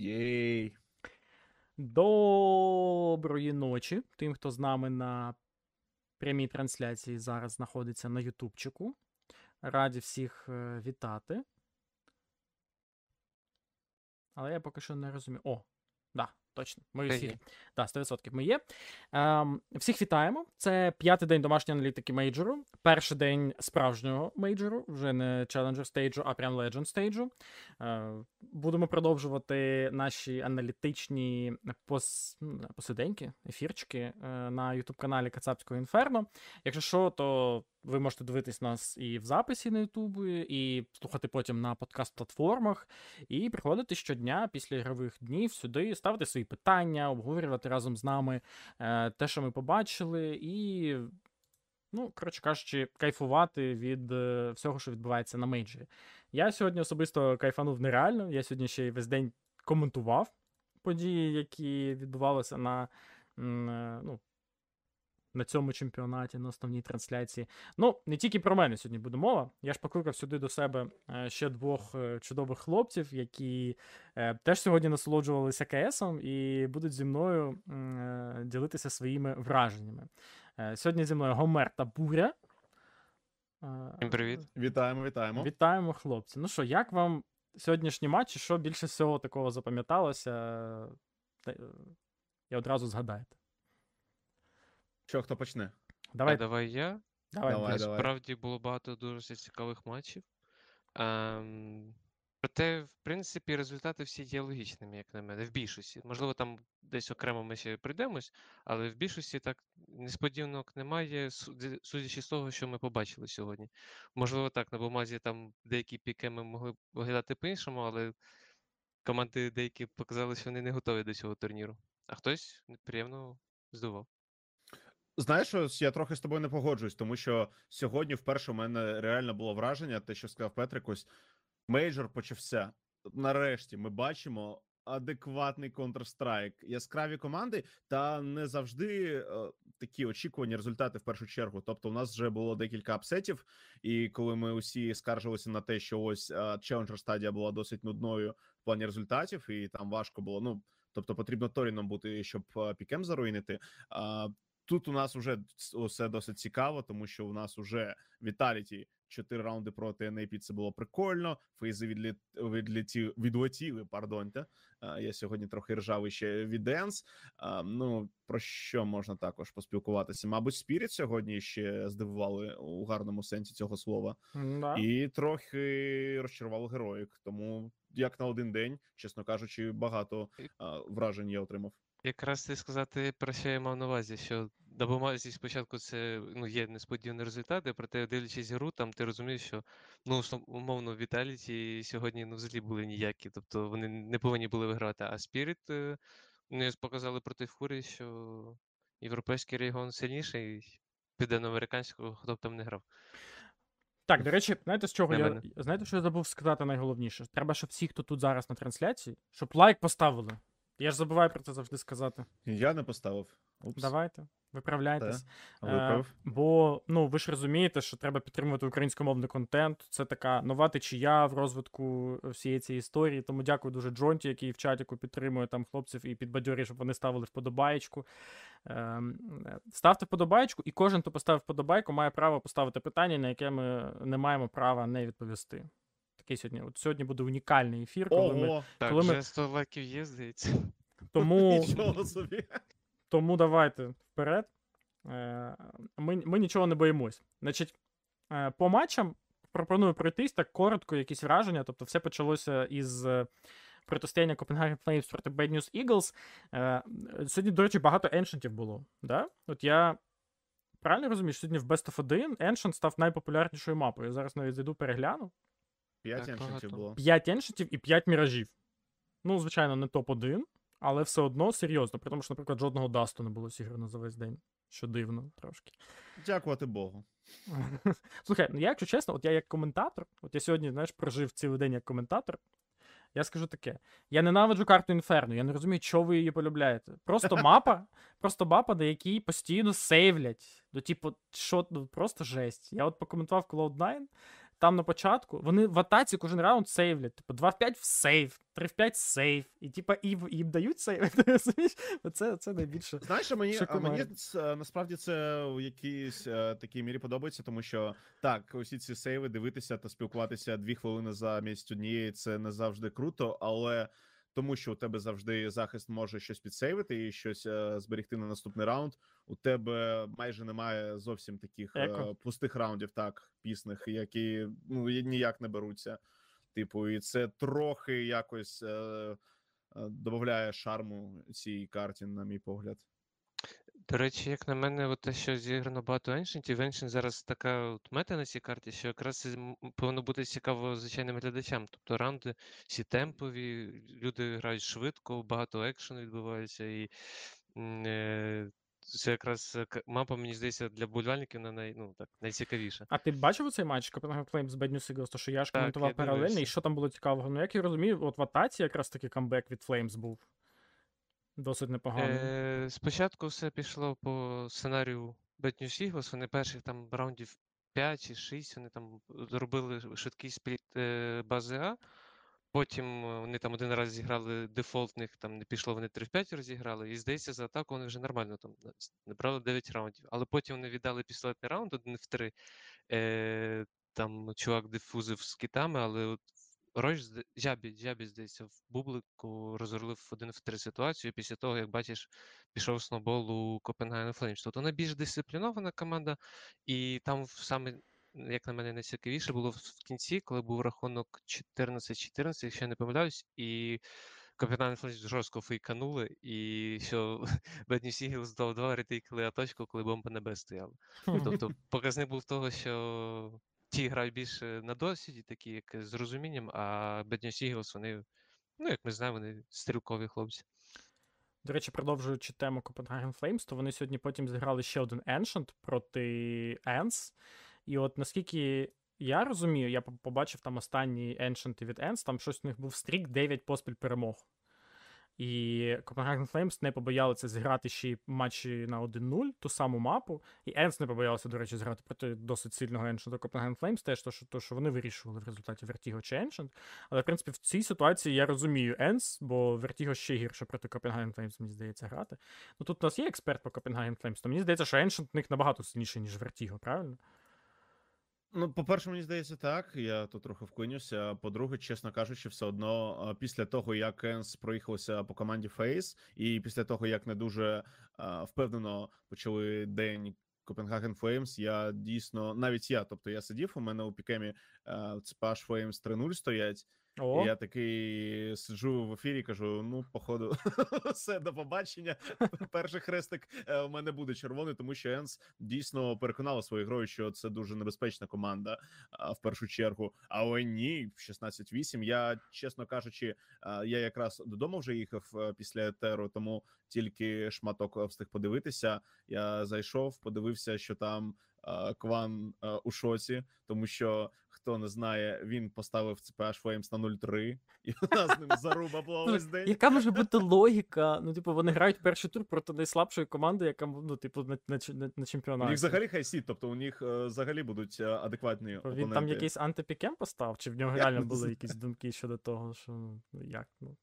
Єй. Доброї ночі тим, хто з нами на прямій трансляції зараз знаходиться на Ютубчику. Раді всіх е, вітати. Але я поки що не розумію. О, точно. Ми всі. є. Да, 100% ми є. Ем, всіх вітаємо. Це п'ятий день домашньої аналітики мейджору. Перший день справжнього мейджору, вже не Challenger стейджу, а прям Legend стейджу. Е, будемо продовжувати наші аналітичні пос... ну, посиденьки, ефірчики е, на YouTube-каналі Кацапського Інферно. Якщо що, то ви можете дивитись нас і в записі на Ютубі, і слухати потім на подкаст-платформах, і приходити щодня після ігрових днів сюди, ставити свої питання, обговорювати разом з нами е, те, що ми побачили, і, ну, коротше кажучи, кайфувати від е, всього, що відбувається на мейджорі. Я сьогодні особисто кайфанув нереально. Я сьогодні ще й весь день коментував події, які відбувалися на, е, ну, на цьому чемпіонаті, на основній трансляції. Ну, не тільки про мене сьогодні буде мова. Я ж покликав сюди до себе е, ще двох е, чудових хлопців, які е, теж сьогодні насолоджувалися КСом і будуть зі мною ділитися своїми враженнями. Сьогодні зі мною Гомер та Буря. Всім привіт. Вітаємо, вітаємо. Вітаємо, хлопці. Ну що, як вам сьогоднішній матч? і Що більше всього такого запам'яталося? Та, І одразу згадаєте. Що, хто почне? Давай, А давай я. давай. давай. Насправді було багато дуже цікавих матчів. Ем, проте, в принципі, результати всі є логічними, як на мене, в більшості. Можливо, там десь окремо ми ще прийдемось, але в більшості так несподіванок немає, судячи з того, що ми побачили сьогодні. Можливо, так, на бумазі там деякі піки ми могли б виглядати по-іншому, але команди деякі показали, що вони не готові до цього турніру. А хтось приємно здивував. Знаєш, що я трохи з тобою не погоджуюсь, тому що сьогодні вперше у мене реально було враження, те, що сказав Петрикось, мейджор почався. Нарешті ми бачимо адекватний Counter-Strike, яскраві команди, та не завжди е, такі очікувані результати в першу чергу. Тобто, у нас вже було декілька апсетів, і коли ми усі скаржилися на те, що ось Challenger стадія була досить нудною в плані результатів, і там важко було. Ну тобто, потрібно Торіном бути, щоб е, пікем заруїнити. А, Тут у нас вже все досить цікаво, тому що у нас уже Віталіті чотири раунди проти NAP, це було прикольно. Фейзи відліт, відліті, відлетіли, пардоньте. Я сьогодні трохи ржавий ще від Денс. Ну про що можна також поспілкуватися? Мабуть, Спіріт сьогодні ще здивували у гарному сенсі цього слова, М-да. і трохи розчарували героїк. Тому як на один день, чесно кажучи, багато вражень я отримав. Якраз ти сказати, про що я мав на увазі, що на бумазі спочатку це ну, є несподівані результати, проте дивлячись гру, там ти розумієш, що ну, умовно, Віталіті сьогодні ну, взагалі були ніякі, тобто вони не повинні були виграти. А Spirit е, вони показали проти Фурі, що європейський регіон сильніший, південноамериканського, хто б там не грав. Так, до речі, знаєте, з чого я. мене. Знаєте, що я забув сказати найголовніше? Треба, щоб всі, хто тут зараз на трансляції, щоб лайк поставили. Я ж забуваю про це завжди сказати. Я не поставив. Упс. Давайте, виправляйтесь. Е, бо ну ви ж розумієте, що треба підтримувати українськомовний контент. Це така нова течія в розвитку всієї цієї історії. Тому дякую дуже Джонті, який в чатіку підтримує там хлопців і підбадьорює, щоб вони ставили вподобаєчку. Ем, е, Ставте вподобаєчку, і кожен, хто поставив вподобайку, має право поставити питання, на яке ми не маємо права не відповісти. Такий сьогодні. От сьогодні буде унікальний ефір, коли ми Ого, Так, Коли ми- вже 100 лайків є, здається. тому. нічого собі. Тому давайте вперед. Е, Ми, ми нічого не боїмось. Значить, е, по матчам пропоную пройтись так коротко, якісь враження. Тобто, все почалося із е, протистояння Copenhagen Flames проти Bad News Eagles. Е, Сьогодні, до речі, багато еншентів було. Да? От я правильно розумію, що сьогодні в Best of 1 Ancient став найпопулярнішою мапою. Я зараз навіть зайду перегляну. П'ять Так, еншентів багато. було. 5 еншентів і 5 міражів. Ну, звичайно, не топ-1, але все одно серйозно. При тому, що, наприклад, жодного дасту не було зіграно за весь день. Що дивно трошки. Дякувати Богу. Слухай, ну я, якщо чесно, от я як коментатор, от я сьогодні, знаєш, прожив цілий день як коментатор. Я скажу таке: я ненавиджу карту Інферно, я не розумію, чого ви її полюбляєте. Просто мапа, просто мапа, на якій постійно сейвлять. Ну, типу, що ну, просто жесть. Я от покоментував Cloud9, там на початку, вони в атаці кожен раунд сейвлять. Типу, 2 в 5 в сейв, 3 в 5 сейв. І типа і їм дають сейв. Це? Це найбільше. Знаєш, мені, а мені це, насправді це в якійсь е, такій мірі подобається, тому що так, усі ці сейви дивитися та спілкуватися дві хвилини замість однієї, це не завжди круто, але тому, що у тебе завжди захист може щось підсейвити і щось е, зберегти на наступний раунд. У тебе майже немає зовсім таких е, Еко. пустих раундів, так, пісних, які ну ніяк не беруться. Типу, і це трохи якось. Е, е, Додає шарму цій карті, на мій погляд. До речі, як на мене, от те, що зіграно багато еншентів, Ancient зараз така от мета на цій карті, що якраз повинно бути цікаво звичайним глядачам. Тобто раунди всі темпові, люди грають швидко, багато екшену відбувається, і е, це якраз е, мапа, мені здається, для вболівальників на най, ну, так, найцікавіша. А ти бачив цей матч Copenhagen Flames Bad News Eagles? То що я ж коментував паралельно, і що там було цікавого? Ну, як я розумію, от в атаці якраз таки камбек від Flames був. Досить непоганий. Е, спочатку все пішло по сценарію Bad News вони перших там раундів 5 чи 6, вони там зробили швидкий спліт е, бази А. Потім е, вони там один раз зіграли дефолтних, там не пішло, вони 3 в 5 розіграли. І здається, за атаку вони вже нормально там на- набрали 9 раундів. Але потім вони віддали пістолетний раунд 1 в 3. Е, там чувак дифузив з китами, але от Ройш Жабі, Жабі, здається, в бублику розрулив один в три ситуацію після того, як бачиш, пішов сноубол у Copenhagen Flames. Тобто вона більш дисциплінована команда, і там саме, як на мене, найцікавіше було в кінці, коли був рахунок 14-14, якщо я не помиляюсь, і Copenhagen Flames жорстко фейканули, і що Bad News Eagles дав два ретейкли аточку, коли бомба Б стояла. Тобто показник був того, що ті грають більше на досвіді, такі як з розумінням, а Bad News вони, ну як ми знаємо, вони стрілкові хлопці. До речі, продовжуючи тему Copenhagen Flames, то вони сьогодні потім зіграли ще один Ancient проти Ends. І от наскільки я розумію, я побачив там останні Ancient від Ends, там щось у них був стрік 9 поспіль перемог. І Copenhagen Flames не побоялися зіграти ще й матчі на 1-0, ту саму мапу. І Ends не побоялися, до речі, зіграти проти досить сильного Ancient Copenhagen Flames, теж то, що, то, що вони вирішували в результаті Vertigo чи Ancient. Але, в принципі, в цій ситуації я розумію Ends, бо Vertigo ще гірше проти Copenhagen Flames, мені здається, грати. Ну тут у нас є експерт по Copenhagen Flames, то мені здається, що Ancient в них набагато сильніший, ніж Vertigo, правильно? Ну, по-перше, мені здається, так. Я тут трохи вклинюся. По-друге, чесно кажучи, все одно після того, як Енс проїхався по команді Фейс, і після того, як не дуже а, впевнено почали день Копенгаген Флеймс, я дійсно навіть я, тобто я сидів, у мене у пікемі Цпаш Флеймс 3-0 стоять. О, І я такий сиджу в ефірі, кажу: ну, походу, все, до побачення. Перший хрестик е, у мене буде червоний, тому що Енс дійсно переконала своєю грою, що це дуже небезпечна команда а, в першу чергу. Але ні, 16-8. Я, чесно кажучи, я якраз додому вже їхав е, після етеру, тому тільки шматок е, встиг подивитися. Я зайшов, подивився, що там. Кван у шоці, тому що хто не знає, він поставив CPH Flames на 0-3, і у нас з ним заруба була Ну, весь день. Яка може бути логіка? Ну, типу, вони грають перший тур проти найслабшої команди, яка ну, типу, на, на, на, на У них взагалі хайсіт, тобто у них е, взагалі будуть е, адекватні Типу, Він там якийсь антипікем постав, чи в нього реально були якісь думки щодо того, що ну як? Ну.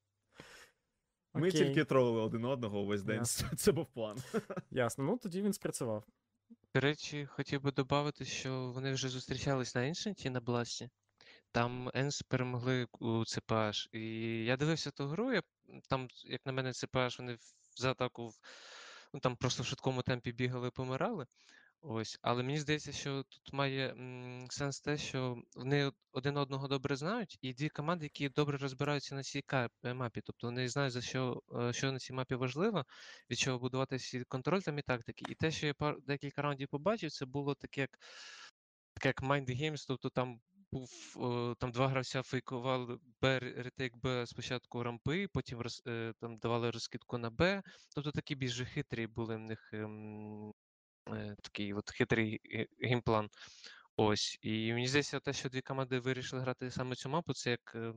Ми Окей, тільки тролили один одного весь день. Ясно. Це був план. Ясно. Ну тоді він спрацював. До речі, хотів би додати, що вони вже зустрічались на Ancient на Бласті. Там Енс перемогли у ЦПАш. І я дивився ту гру, я, там, як на мене, ЦПАш, вони за атаку ну, там просто в швидкому темпі бігали і помирали. Ось, але мені здається, що тут має м, сенс те, що вони один одного добре знають, і дві команди, які добре розбираються на цій е, мапі. Тобто вони знають, за що, е, що на цій мапі важливо, від чого будувати всі контроль там і тактики. І те, що я пар, декілька раундів побачив, це було таке, як, таке як Mind Games, тобто там був е, там два гравця фейкували Б, ретейк Б спочатку рампи, потім роз, там давали розкидку на Б. Тобто такі більш хитрі були в них ем, е, такий от хитрий ге- геймплан. Ось. І мені здається, те, що дві команди вирішили грати саме цю мапу, це як. е,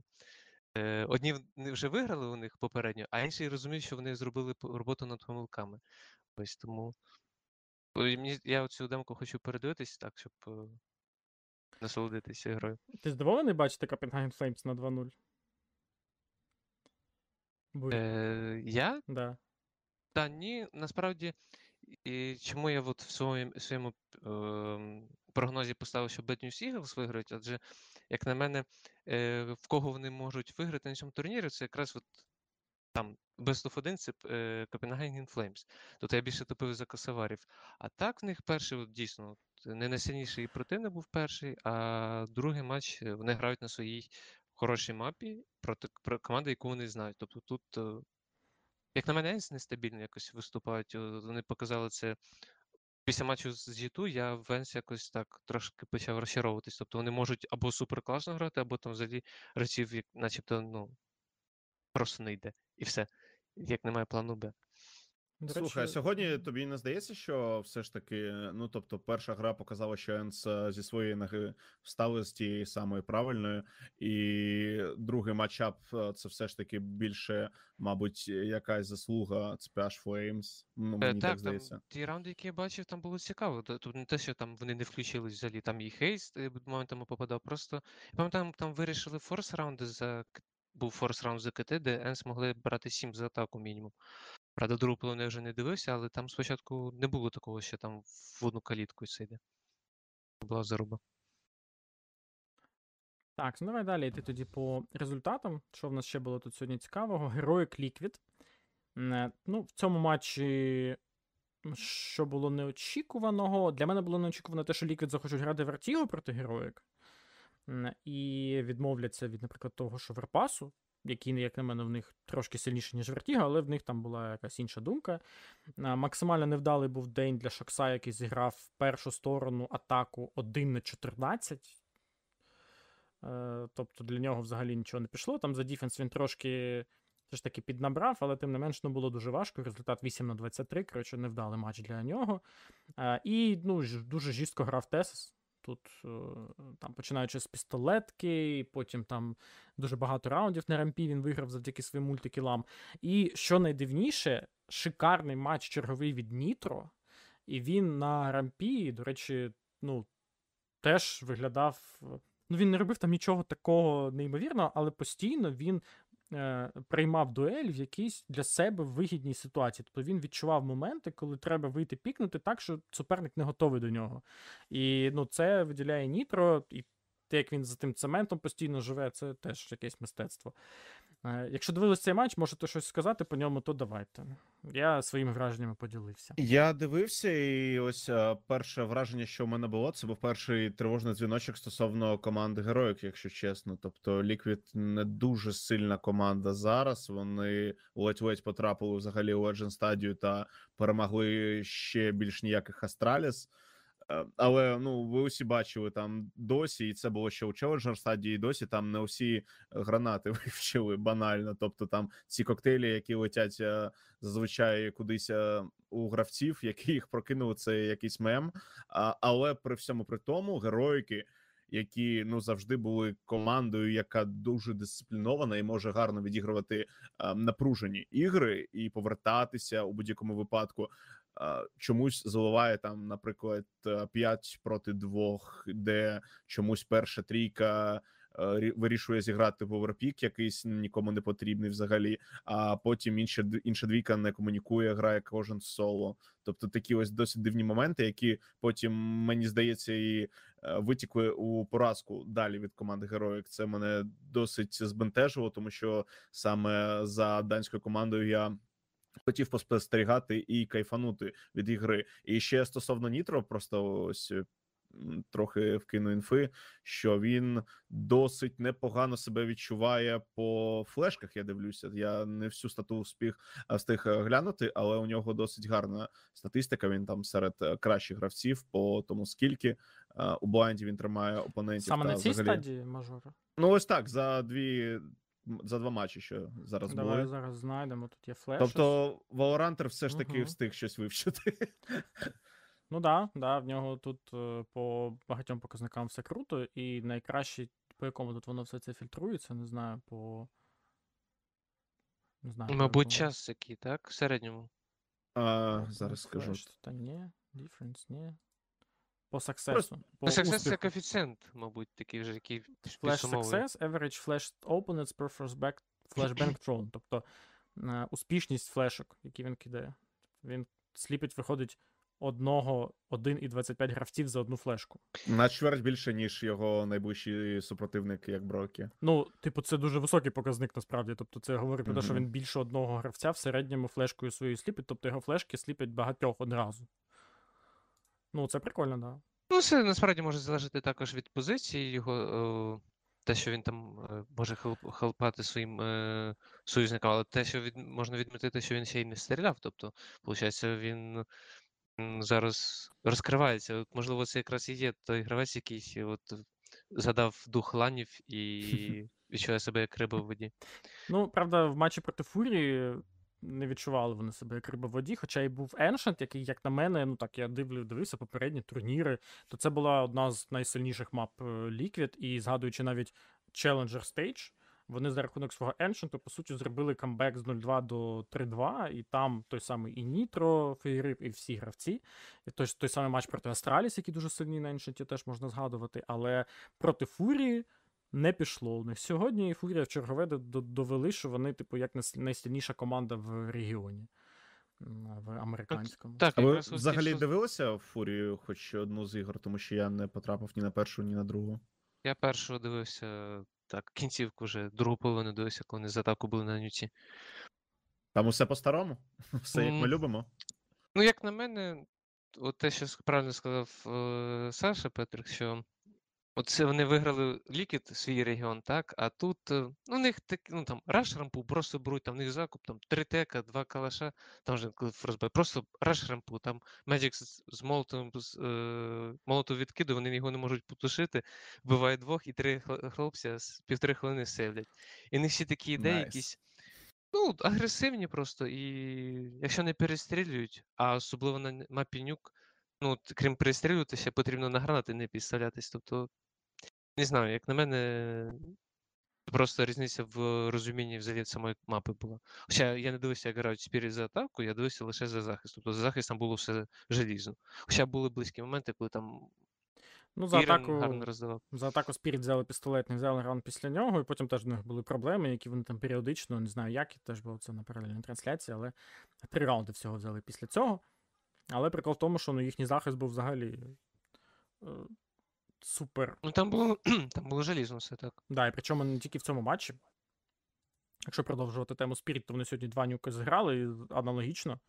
е, Одні вже виграли у них попередньо, а інші розуміють, що вони зробили роботу над помилками. Ось тому. Я цю демку хочу передивитись так, щоб. е, насолодитися грою. Ти здивований бачити Copenhagen Flames на 2-0? Бурь, Е, я да. Та ні, насправді, і чому я от в своєму, своєму ем, прогнозі поставив, що Bad News Eagles виграють, адже, як на мене, е, в кого вони можуть виграти на цьому турнірі, це якраз от там Best of 1 це е, Copenhagen Flames. Тобто я більше топив за косоварів. А так в них перший, от, дійсно, не найсильніший противник був перший, а другий матч е, вони грають на своїй хорошій мапі проти про команди, яку вони знають. Тобто тут. Е, як на мене, Енс нестабільно якось виступають. Вони показали це після матчу з G2, я в Енс якось так трошки почав розчаровуватись. Тобто вони можуть або супер класно грати, або там взагалі речів, начебто, ну, просто не йде. І все. Як немає плану Б. До Слухай, речі, сьогодні тобі не здається, що все ж таки, ну тобто, перша гра показала, що Енс е, зі своєї ноги встали з тієї самої правильної, і другий matchup е, це все ж таки більше, мабуть, якась заслуга Copenhagen Flames. Ну, Е, мені так, так, там здається. ті раунди, які я бачив, там було цікаво. Тут не те, що там вони не включились взагалі, там і Хейст е, моментами попадав. Просто я пам'ятаю, там, там вирішили force раунди за був force раунд за КТ, де Енс могли брати 7 за атаку мінімум. Правда, другу половину я вже не дивився, але там спочатку не було такого, що там в одну калітку все йде. Була заруба. Так, ну давай далі йти тоді по результатам. Що в нас ще було тут сьогодні цікавого? Героїк Ліквід. Ну, в цьому матчі, що було неочікуваного. Для мене було неочікувано те, що Ліквід захочуть грати Вертіго проти Героїк. І відмовляться від, наприклад, того, що Верпасу, який, як на мене, в них трошки сильніший, ніж Вертіго, але в них там була якась інша думка. Максимально невдалий був день для Шокса, який зіграв першу сторону атаку 1 на 14. Е, Тобто для нього взагалі нічого не пішло. Там за діфенс він трошки все ж таки піднабрав, але тим не менш ну, було дуже важко. Результат 8 на 23. Коротше, невдалий матч для нього. Е, І ну, дуже жорстко грав Тесс. Тут, е, там, починаючи з пістолетки, потім там дуже багато раундів на рампі він виграв завдяки своїм мультикілам. І що найдивніше, шикарний матч черговий від Нітро. І він на рампі, до речі, ну, теж виглядав. Ну, він не робив там нічого такого неймовірного, але постійно він е, приймав дуель в якійсь для себе вигідній ситуації. Тобто він відчував моменти, коли треба вийти пікнути так, що суперник не готовий до нього. І ну, це виділяє Нітро, і те, як він за тим цементом постійно живе, це теж якесь мистецтво. Е, якщо дивились цей матч, можете щось сказати по ньому, то давайте. Я своїми враженнями поділився. Я дивився, і ось е, перше враження, що в мене було, це був перший тривожний дзвіночок стосовно команди героїк, якщо чесно. Тобто Liquid не дуже сильна команда зараз. Вони ледь-ледь потрапили взагалі у Legend стадію та перемогли ще більш ніяких Астраліс. Е, Але ну ви усі бачили там досі, і це було ще у Challenger стадії. Досі там не усі гранати вивчили банально. Тобто там ці коктейлі, які летять е, зазвичай кудись е, у гравців, які їх прокинули, це якийсь мем. А, але при всьому при тому, героїки, які ну завжди були командою, яка дуже дисциплінована і може гарно відігрувати е, напружені ігри і повертатися у будь-якому випадку. Е, Чомусь заливає там, наприклад, 5 проти 2, де чомусь перша трійка е, рі- вирішує зіграти в Overpass, якийсь нікому не потрібний взагалі а потім інша інша двійка не комунікує, грає кожен соло. Тобто такі ось досить дивні моменти, які потім мені здається і е, витікли у поразку далі від команди Heroic. Це мене досить збентежило, тому що саме за данською командою я. Хотів поспостерігати і кайфанути від ігри. І ще стосовно Нітро, просто ось е, трохи вкину інфи, що він досить непогано себе відчуває по флешках. Я дивлюся. Я не всю стату встиг, встиг е, глянути, але у нього досить гарна статистика. Він там серед е, кращих гравців по тому, скільки у блайнді він тримає опонентів. Саме та на цій взагалі... стадії мажора. Ну ось так за дві. За два матчі, що зараз Давай були. зараз знайдемо. Тут є флеш. Тобто Valorant все ж таки Мгм. встиг щось вивчити. Ну да, да, в нього тут е, по багатьом показникам все круто, і найкраще, по якому тут воно все це фільтрується, не знаю, по. Не знаю. Мабуть, час який, так? В середньому. А, зараз ну, скажу. Та ні, difference, ні. По саксесу. По success це успіху. коефіцієнт, мабуть, такий вже, який Flash підсумовує. success, average flash opponents per flashback, flashbang thrown. Тобто е, успішність флешок, які він кидає. Він сліпить, виходить одного, 1,25 гравців за одну флешку. На чверть більше, ніж його найближчий супротивник, як Брокі. Ну, типу, це дуже високий показник насправді. Тобто, це говорить про те, що Мгм. він більше одного гравця в середньому флешкою своєю сліпить, тобто його флешки сліплять багатьох одразу. Ну, це прикольно, так. Да. Ну, це насправді може залежати також від позиції його, о, те, що він там е, може хелп- хелпати своїм е, союзникам, але те, що від, можна відмітити, що він ще й не стріляв. Тобто, виходить, він м, зараз розкривається. От, можливо, це якраз і є той гравець, який от задав дух ланів і відчуває себе як риба в воді. Ну, правда, в матчі проти Фурії не відчували вони себе як риба в воді, хоча і був Ancient, який, як на мене, ну так, я дивлю, дивився попередні турніри, то це була одна з найсильніших мап е, Liquid, і згадуючи навіть Challenger Stage, вони за рахунок свого Ancient, по суті, зробили камбек з 0-2 до 3-2, і там той самий і Нітро, Фейрип, і всі гравці. І той, той самий матч проти Астраліс, який дуже сильний на Ancient, теж можна згадувати, але проти Фурії не пішло у них сьогодні. І Фурія в чергове до- до- довели, що вони, типу, як найсильніша команда в регіоні в американському. Так, А ви взагалі що- дивилися в Фурію хоч одну з ігор, тому що я не потрапив ні на першу, ні на другу. Я першого дивився, так, кінцівку вже, другу половину дивився, коли вони з атаку були на нюці. Там усе по-старому, все як ми любимо. Ну, як на мене, от те, що правильно сказав е, Саша Петрик, що от це вони виграли Лікіт, свій регіон, так, а тут е, ну, у них так, ну там раш рампу просто беруть, там в них закуп, там три тека, два калаша, там вже коли фростбай, просто раш рампу, там Magic з, молотом, з е, молоту відкиду, вони його не можуть потушити, вбиває двох і три хл- хлопця з півтори хвилини сейвлять. І них всі такі ідеї Nice. якісь. Ну, агресивні просто, і якщо не перестрілюють, а особливо на мапі Nuke, ну, крім перестрілювати, ще потрібно на гранати не підставлятись. Тобто, не знаю, як на мене, просто різниця в розумінні взагалі самої мапи була. Хоча я не дивився, як грають Spirit за атаку, я дивився лише за захист. Тобто за захист там було все желізно. Хоча були близькі моменти, коли там Ну, за атаку, роздавав. за атаку Spirit взяли пістолет, не взяли раунд після нього, і потім теж в них були проблеми, які вони там періодично, не знаю як, теж було це на паралельній трансляції, але три раунди всього взяли після цього. Але прикол в тому, що ну, їхній захист був взагалі е, супер Ну там було там було желізно все так. Да, і причому не тільки в цьому матчі. Якщо продовжувати тему Spirit, то вони сьогодні два нюки зіграли і аналогічно.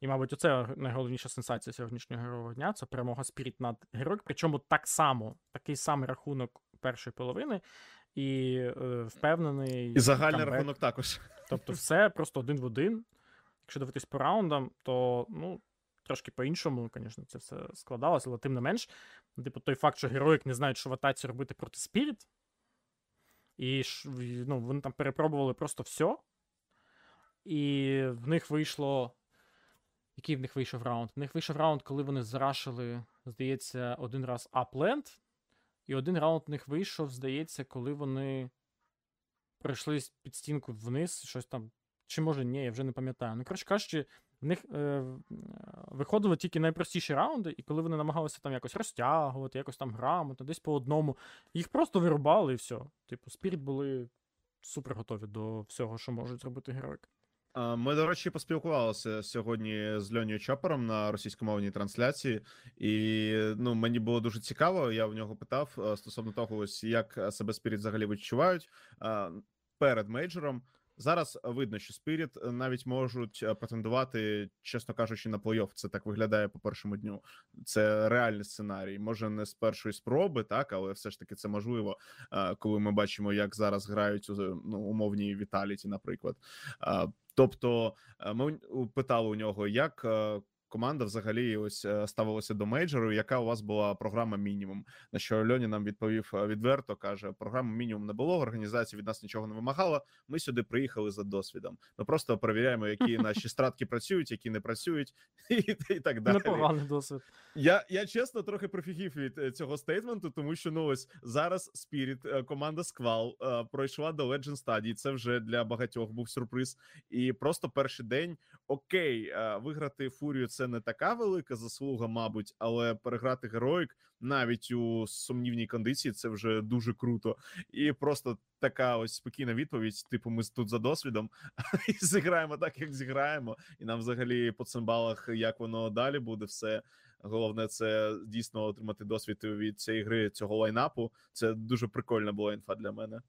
І, мабуть, оце найголовніша сенсація сьогоднішнього героївого дня це перемога Spirit над Героїк. Причому так само, такий самий рахунок першої половини, і е, впевнений. І загальний камбек. рахунок також. Тобто, все просто один в один. Якщо дивитись по раундам, то ну, трошки по-іншому, звісно, це все складалося, але тим не менш, типу, той факт, що героїк не знають, що в атаці робити проти Spirit, і ну, вони там перепробували просто все. І в них вийшло. Який в них вийшов раунд? В них вийшов раунд, коли вони зарашили, здається, один раз апленд. І один раунд в них вийшов, здається, коли вони пройшли під стінку вниз, щось там. Чи може ні, я вже не пам'ятаю. Ну, коротше кажучи, в них е, е, виходили тільки найпростіші раунди, і коли вони намагалися там якось розтягувати, якось там грамотно, десь по одному, їх просто вирубали і все. Типу, Spirit були супер готові до всього, що можуть зробити героїк. А, Ми, до речі, поспілкувалися сьогодні з Льонією Чопором на російськомовній трансляції, і ну мені було дуже цікаво. Я в нього питав стосовно того, ось як себе Spirit взагалі відчувають перед мейджором. Зараз видно, що Спиріт навіть можуть претендувати, чесно кажучи, на плей-офф. Це так виглядає по першому дню. Це реальний сценарій. Може, не з першої спроби, так, але все ж таки це можливо, коли ми бачимо, як зараз грають ну, умовній Віталіті, наприклад. Тобто, е, ми питали у нього, як е, команда взагалі ось е, ставилася до мейджору, яка у вас була програма мінімум. На що Льоні нам відповів е, відверто, каже: програми мінімум не було, організація від нас нічого не вимагала. Ми сюди приїхали за досвідом. Ми просто перевіряємо, які наші стратки працюють, які не працюють, і, і так далі. Непоганий досвід. Я, я чесно трохи профігів від е, цього стейтменту, тому що ну ось зараз Spirit, команда Сквал пройшла до Legend стадії. Це вже для багатьох був сюрприз. І просто перший день окей, виграти фурію це не така велика заслуга, мабуть, але переграти героїк навіть у сумнівній кондиції це вже дуже круто. І просто така ось спокійна відповідь: типу, ми тут за досвідом і зіграємо так, як зіграємо, і нам взагалі по цимбалах, як воно далі буде, все. Головне, це дійсно отримати досвід від цієї гри, цього лайнапу. Це дуже прикольна була інфа для мене.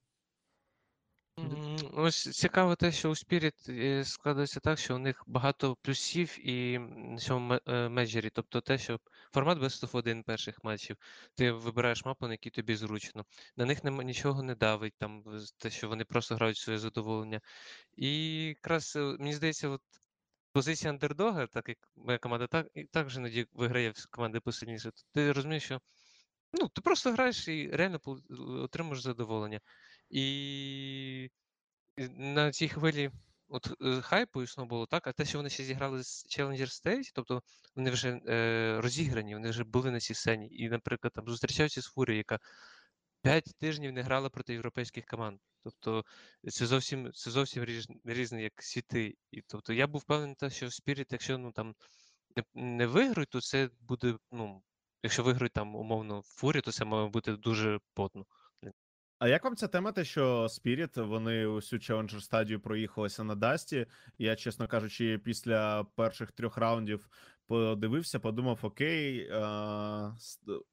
Ось цікаво те, що у Spirit е, складається так, що у них багато плюсів і на цьому е. Тобто те, що формат Best of 1 перших матчів, ти вибираєш мапу, на якій тобі зручно. На них нема, нічого не давить, там те, що вони просто грають своє задоволення. І якраз е, мені здається, от позиція андердога, так як моя команда так, і також іноді виграє в команди посильніше. Ти розумієш, що ну, ти просто граєш і реально отримуєш задоволення. І на цій хвилі от, е, хайпу і сноуболу, так, а те, що вони ще зіграли з Challenger Stage, тобто вони вже е, розіграні, вони вже були на цій сцені. І, наприклад, там зустрічаються з Фурією, яка 5 тижнів не грала проти європейських команд. Тобто це зовсім, це зовсім різ, різні як світи. І, тобто я був впевнений, що Spirit, якщо ну, там, не, не виграють, то це буде, ну, якщо виграють там умовно Фурі, то це має бути дуже потно. А як вам ця тема, те, що Spirit, вони усю челенджер стадію проїхалися на Дасті? Я, чесно кажучи, після перших трьох раундів подивився, подумав: окей, а,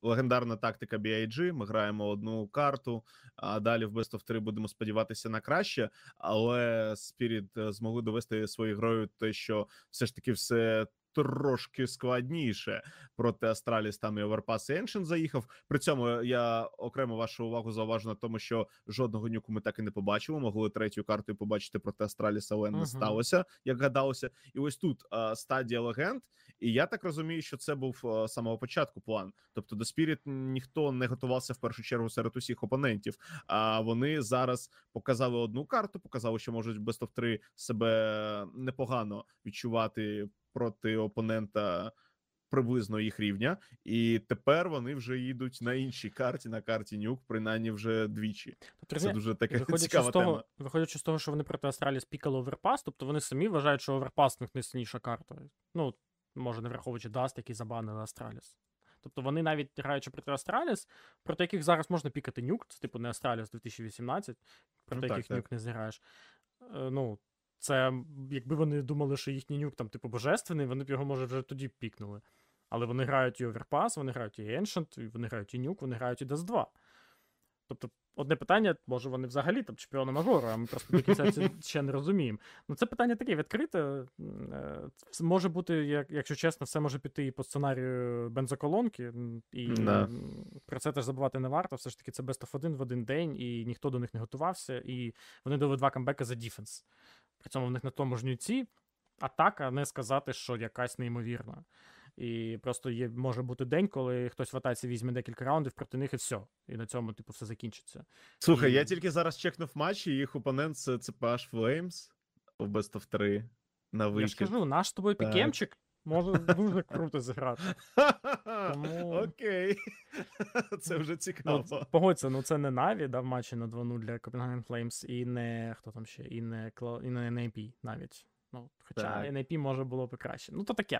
легендарна тактика BIG, Ми граємо одну карту, а далі в Best of 3 будемо сподіватися на краще. Але Spirit е, змогли довести своєю грою те, що все ж таки все. Трошки складніше проти Астраліс там і Overpass і Ancient заїхав. При цьому я окремо вашу увагу зауважу на тому, що жодного нюку ми так і не побачили. Могли третю карту побачити проти Астраліс, але не Мгм. сталося, як гадалося. І ось тут а, стадія легенд. І я так розумію, що це був а, з самого початку план. Тобто до Spirit ніхто не готувався в першу чергу серед усіх опонентів. А вони зараз показали одну карту, показали, що можуть Best of 3 себе непогано відчувати проти опонента приблизно їх рівня, і тепер вони вже їдуть на іншій карті, на карті Nuke, принаймні вже двічі. Тобто, Це дуже така Виходячи цікава з, того, тема. виходячи з того, що вони проти Astralis пікали Overpass, тобто вони самі вважають, що Overpass в них найсильніша карта. Ну, може, не враховуючи Dust, який забанили Astralis. Тобто вони навіть граючи проти Astralis, проти яких зараз можна пікати Nuke, це типу не Astralis 2018, проти Ну, так, яких так. Nuke не зіграєш. Е, Ну, це якби вони думали, що їхній нюк там, типу, божественний, вони б його, може, вже тоді пікнули. Але вони грають і Overpass, вони грають і Ancient, вони грають і нюк, вони грають і Dust 2. Тобто, одне питання, може, вони взагалі там чемпіони мажору, а ми просто до кінця це ще не розуміємо. Ну, це питання таке відкрите. Е, це Може бути, як, якщо чесно, все може піти і по сценарію бензоколонки, і Да. про це теж забувати не варто. Все ж таки, це Best of 1 в один день, і ніхто до них не готувався, і вони дали два камбеки за діфенс. При цьому в них на тому ж нюці атака, не сказати, що якась неймовірна. І просто є, може бути день, коли хтось в атаці візьме декілька раундів проти них і все. І на цьому, типу, все закінчиться. Слухай, я тільки зараз чекнув матч, і їх опонент це CPH Flames в Best of 3 на Я ж кажу, наш з тобою пікемчик може дуже круто зіграти. Тому- Окей. Це вже Ну, цікаво. ц- погодься, ну це не NaVi, да, в матчі на 2-0 для Copenhagen Flames, і не хто там ще, і не, Кла- і не NIP навіть. Ну, хоча Так. NIP може було б краще. Ну, то таке.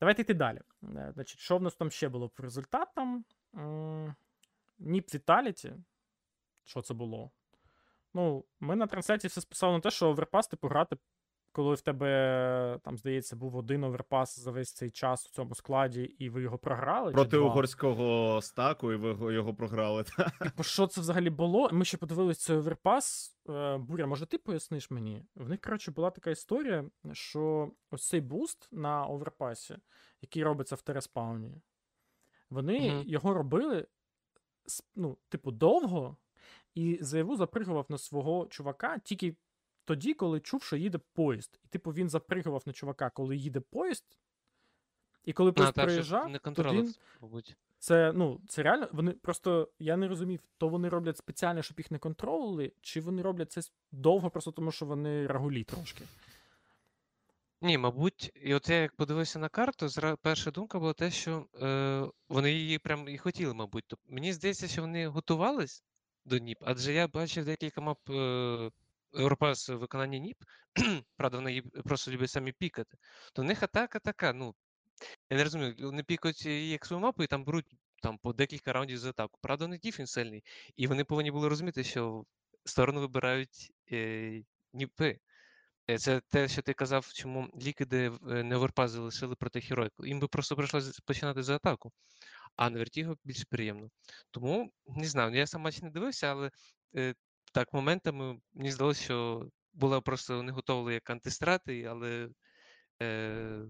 Давайте йти далі. Е, Значить, що в нас там ще було по результатам? NIP Vitality. Що це було? Ну, ми на трансляції все списали на те, що Overpass, типу, грати, коли в тебе, там, здається, був один Overpass за весь цей час у цьому складі, і ви його програли. Проти угорського стаку, і ви його- програли. Типу, що це взагалі було? Ми ще подивилися цей Overpass. Е, Буря, може, ти поясниш мені? В них, коротше, була така історія, що ось цей boost на Overpass і, який робиться в T-респауні, вони Мгм. його робили, ну, типу, довго, і ZywOo запригував на свого чувака тільки тоді, коли чув, що їде поїзд. І, типу, він запригував на чувака, коли їде поїзд. І коли А, поїзд щоб приїжджав, не то він мабуть. це, ну, це реально. Вони просто я не розумів, то вони роблять спеціально, щоб їх не контролили, чи вони роблять це довго, просто тому що вони рагулі трошки. Ні, мабуть, і от я як подивився на карту, зра... перша думка була те, що е, вони її прям і хотіли, мабуть. Тобто, мені здається, що вони готувались до НІП, адже я бачив декілька мап е, Европас виконання НІП, правда, вони просто люблять самі пікати. То в них атака така, ну, Я не розумію, вони пікають її як свою мапу і там беруть там по декілька раундів за атаку. Правда, у них defense сильний, і вони повинні були розуміти, що сторону вибирають е, ніпи. Е, Це те, що ти казав, чому Liquid и е, не Overpass залишили проти Херойку. Їм би просто прийшлося починати за атаку, а на Vertigo більш приємно. Тому не знаю, ну, я сам матч не дивився, але е, так, моментами мені здалося, що була просто не готовили як антистрати, але е,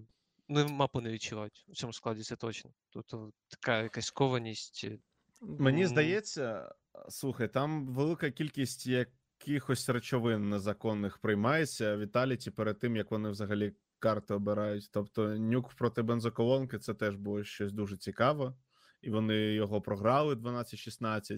ну, мапу не відчувають у цьому складі, це точно. Тобто така якась кованість. е, Мені здається, слухай, там велика кількість якихось речовин незаконних приймається. Віталіті перед тим, як вони взагалі карти обирають. Тобто, нюк проти бензоколонки це теж було щось дуже цікаве, і вони його програли 12-16.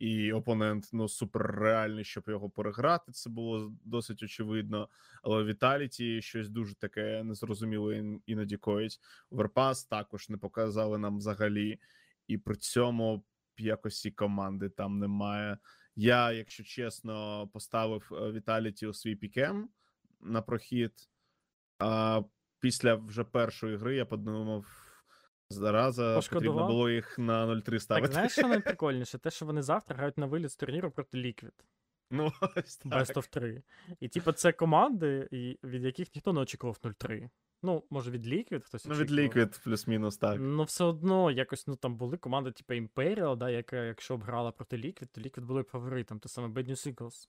І опонент ну суперреальний, щоб його переграти. Це було досить очевидно. Але Віталіті щось дуже таке незрозуміле іноді коїть. Верпас також не показали нам взагалі, і при цьому якості команди там немає. Я, якщо чесно, поставив е, Віталіті у свій пікем на прохід. А після вже першої гри я подумав, зараза, потрібно було їх на 0-3 ставити. Так, знаєш, що найприкольніше? Те, що вони завтра грають на виліт з турніру проти Liquid. Ну, ось так. Best of 3. І типу, це команди, від яких ніхто не очікував 0-3. Ну, може, від Liquid хтось Ну, від очікував. Liquid плюс-мінус так. Ну, все одно, якось ну там були команди, типу Imperial, да, яка, якщо б грала проти Liquid, то Liquid були б фаворитом, те саме Bad News Eagles.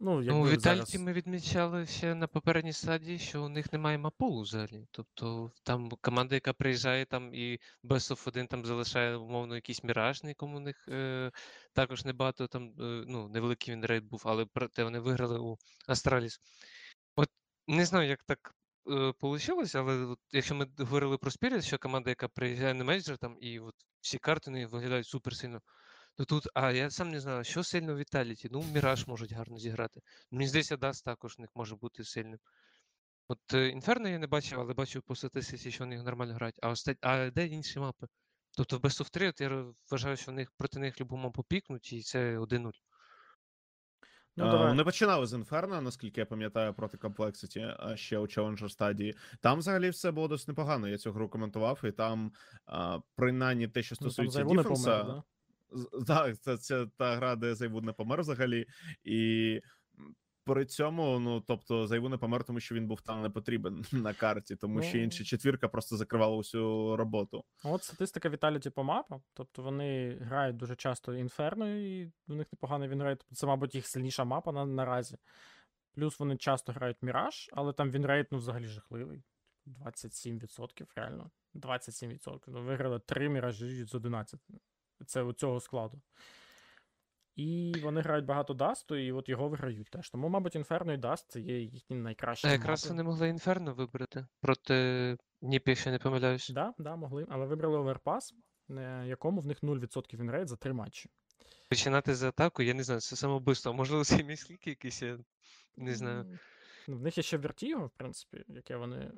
Ну, Ну, у зараз... Ми відмічали ще на попередній стадії, що у них немає мапулу взагалі. Тобто там команда, яка приїжджає там і Best of 1 там залишає умовно якийсь міраж, на якому у них е, також небагато там, е, ну, невеликий він рейд був, але проте вони виграли у Астраліс. От не знаю, як так е, получилось, але от, якщо ми говорили про Spirit, що команда, яка приїжджає на менеджер там, і от всі карти не виглядають супер сильно. То тут, а я сам не знаю, що сильно в Віталіті. Ну, Міраж можуть гарно зіграти. Мені здається, Даст також в них може бути сильним. От е, Інферно я не бачив, але бачив по статистиці, що вони нормально грають. А, оста... а де інші мапи? Тобто в Best of 3, от я вважаю, що в них проти них любу мапу пікнуть, і це 1-0. Ну, А, давай. Вони починали з Інферно, наскільки я пам'ятаю, проти Complexity, а ще у Challenger стадії. Там взагалі все було досить непогано. Я цю гру коментував, і там, а, принаймні, те, що Ну, там стосується ZywOo, defense а, помер, да? з- Так, це, це та гра, де Зайвуд не помер взагалі. І при цьому, ну тобто, ZywOo не помер, тому що він був там не потрібен на карті, тому що Ну. інша четвірка просто закривала усю роботу. От статистика Vitality по мапам. Тобто вони грають дуже часто Інферно, і у них непоганий winrate. Це, мабуть, їх сильніша мапа на, наразі. Плюс вони часто грають Міраж, але там winrate ну, взагалі жахливий. 27% реально. 27%. Ну, виграли 3 міражі з 11. Це у цього складу. І вони грають багато Dust у, і от його виграють теж. Тому, мабуть, Інферно і Dust це є їхні найкращі. А якраз мапи. вони могли Інферно вибрати проти NIP і, якщо не помиляюсь. Да, да, могли, але вибрали Overpass, на якому в них 0% winrate за три матчі. Починати за атаку, я не знаю, це самовбивство. Можливо, це місклікі якісь, я не знаю. Ну, В них є ще Vertigo, в принципі, яке вони.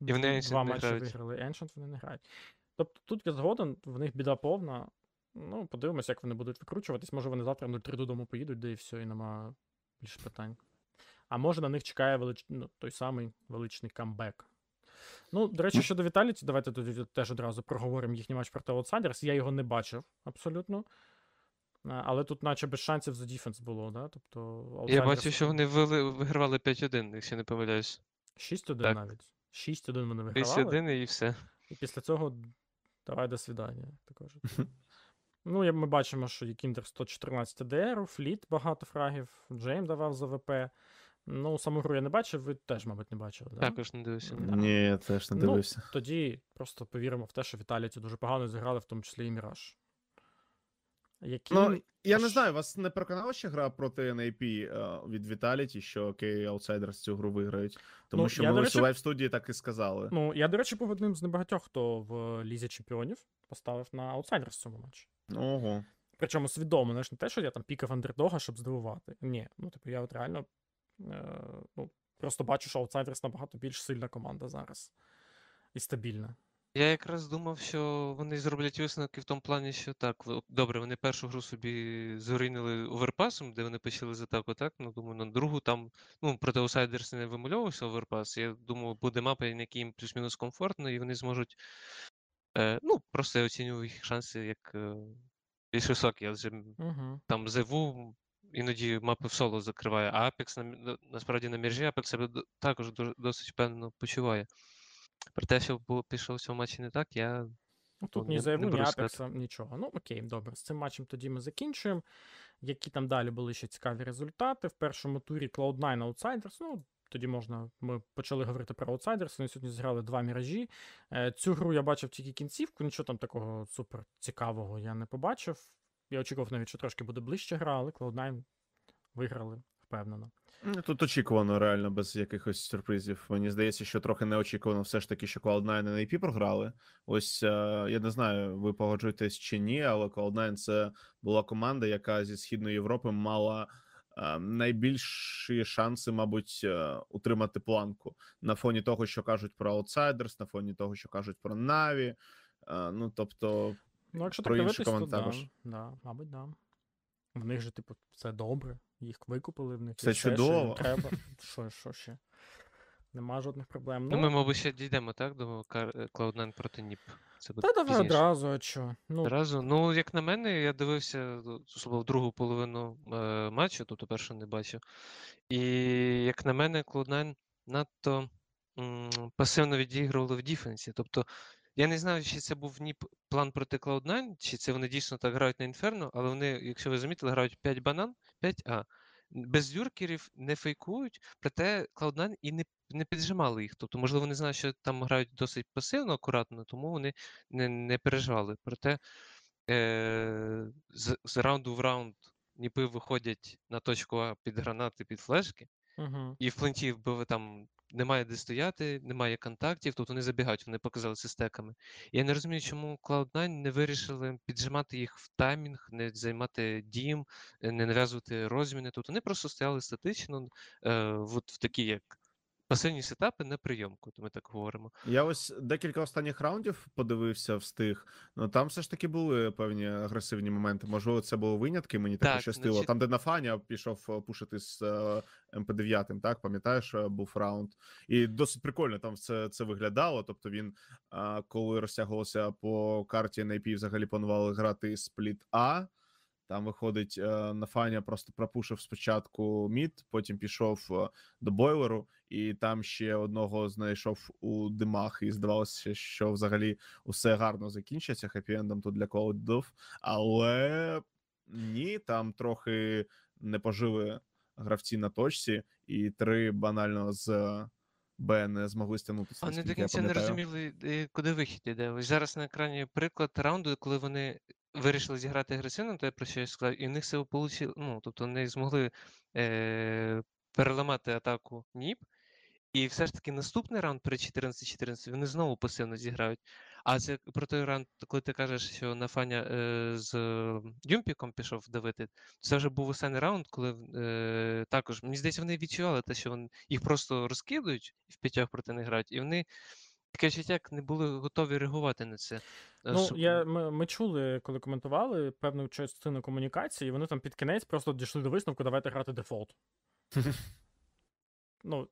І вони два матчі виграли. Ancient вони не грають. Тобто тут я згоден, в них біда повна. Ну, подивимося, як вони будуть викручуватись. Може, вони завтра 0-3 додому поїдуть, де і все, і нема більше питань. А може на них чекає велич... ну, той самий величний камбек. Ну, до речі, щодо Віталіті, давайте тоді теж одразу проговоримо їхній матч проти Outsiders. Я його не бачив абсолютно. Але тут, наче без шансів за defense було, да? Тобто, Я бачив, що вони вили, вигравали 5-1, якщо не помиляюсь. 6-1 Так. навіть. 6-1 вони вигравали. 31 і все. І після цього давай до свидання. Також. Ну, ми бачимо, що є Qikert 114 ADR, FL1T багато фрагів, Jame давав за ВП. Ну, саму гру я не бачив, ви теж, мабуть, не бачили. Да? Також не дивився. Да. Ні, я теж не Ну. Тоді просто повіримо в те, що Vitality дуже погано зіграли, в тому числі і Міраж. Які... Ну, я не знаю, вас не переконала ще гра проти NIP е, від Vitality, що окей, Outsiders цю гру виграють. Тому Ну, що ми речі- live студії так і сказали. Ну, я, до речі, був одним з небагатьох, хто в Лізі Чемпіонів поставив на аутсайдер в цьому матчі. Ого. Причому свідомо, знаєш, не те, що я там пікав андердога, щоб здивувати. Ні, ну, типу, я от реально е, ну, просто бачу, що Outsiders набагато більш сильна команда зараз. І стабільна. Я якраз думав, що вони зроблять висновки в тому плані, що так, в- добре, вони першу гру собі зорінили оверпасом, де вони почали з атаку, так? Ну, думаю, на другу там, ну, проти Outsiders не вимальовувався оверпас. Я думаю, буде мапа, на якій їм плюс-мінус комфортно, і вони зможуть. Е, ну, просто я оцінюю їх шанси як е, більш високі, адже м, Угу. там ZW іноді мапи в соло закриває, а Apex на, мі- на- насправді на міржі Apex себе до- також дуже- досить впевнено почуває. Про те, що було пішов в матчі не так, я Ну, тут ні не- заяву, ні. Апекса, нічого. Ну, окей, добре. З цим матчем тоді ми закінчуємо. Які там далі були ще цікаві результати? В першому турі Cloud9 Outsiders. Ну, тоді можна. Ми почали говорити про Outsiders. Вони сьогодні зіграли два міражі. Е, Цю гру я бачив тільки кінцівку, нічого там такого супер цікавого я не побачив. Я очікував навіть, що трошки буде ближче гра, але Cloud9 виграли, впевнено. Ну, Тут очікувано реально без якихось сюрпризів. Мені здається, що трохи неочікувано все ж таки, що Cloud9 на AP програли. Ось е, я не знаю, ви погоджуєтесь чи ні, але Cloud9 це була команда, яка зі Східної Європи мала е, найбільші шанси, мабуть, е, утримати планку на фоні того, що кажуть про Outsiders, на фоні того, що кажуть про. Е, Ну, тобто, Ну, якщо Про так інші то да, да, мабуть, да. В них же, типу, все добре, їх викупили, в них Все є що їм чудово. треба. Що, що ще? Нема жодних проблем. Ну, ми, мабуть, ще дійдемо, так? До е, Cloud9 проти НІП. Це буде Та давай пізніше. одразу, а що? Ну, Одразу. Ну, як на мене, я дивився е, особливо другу половину е, матчу, тобто першу не бачив. І як на мене, Cloud9 надто м, пасивно відігрували в діфенсі. Тобто, я не знаю, чи це був НІП план проти Cloud9, чи це вони дійсно так грають на Inferno, але вони, якщо ви замітили, грають 5 банан, 5А. Без юркерів не фейкують, проте Cloud9 і не, не піджимали їх. Тобто, можливо, вони знають, що там грають досить пасивно, акуратно, тому вони не, не переживали. Проте е, з, з раунду в раунд ніпи виходять на точку А під гранати, під флешки, угу. і в пленті вбили там немає де стояти, немає контактів, тобто вони забігають, вони показали це стеками. Я не розумію, чому Cloud9 не вирішили піджимати їх в таймінг, не займати дім, не нав'язувати розміни. Тобто вони просто стояли статично е, от в такі як пасивні сетапи на прийомку, то ми так говоримо. Я ось декілька останніх раундів подивився встиг. Ну там все ж таки були певні агресивні моменти. Можливо, це були винятки, мені так пощастило. значить- Там, де Нафаня пішов е, пушити з е, МП9, так пам'ятаєш, е, був раунд. І досить прикольно там все це виглядало. Тобто він, коли розтягувався по карті NIP, взагалі планували грати спліт А. Там виходить, е, Нафаня просто пропушив спочатку мід, потім пішов е, до бойлеру, і там ще одного знайшов у димах, і здавалося, що взагалі усе гарно закінчиться хеппі-ендом тут для колодов. Але ні, там трохи не пожили гравці на точці, і три банально з Б не змогли стягнутися. Вони до кінця не розуміли, е, куди вихід іде. Ось зараз на екрані приклад раунду, коли вони вирішили зіграти агресивно, те про що я сказав, і в них це вийшло. Ну, тобто вони змогли е- переламати атаку НІП. І все ж таки наступний раунд при 14-14 вони знову пасивно зіграють. А це про той раунд, коли ти кажеш, що Нафаня е, з Юмпіком пішов давити, це вже був останній раунд, коли е, також, мені здається, вони відчували те, що вони, їх просто розкидують в п'ятьох проти них грають, і вони таке відчуття, як не були готові реагувати на це. Е, Ну, я, ми, ми чули, коли коментували певну частину комунікації, і вони там під кінець просто дійшли до висновку, давайте грати дефолт. ну,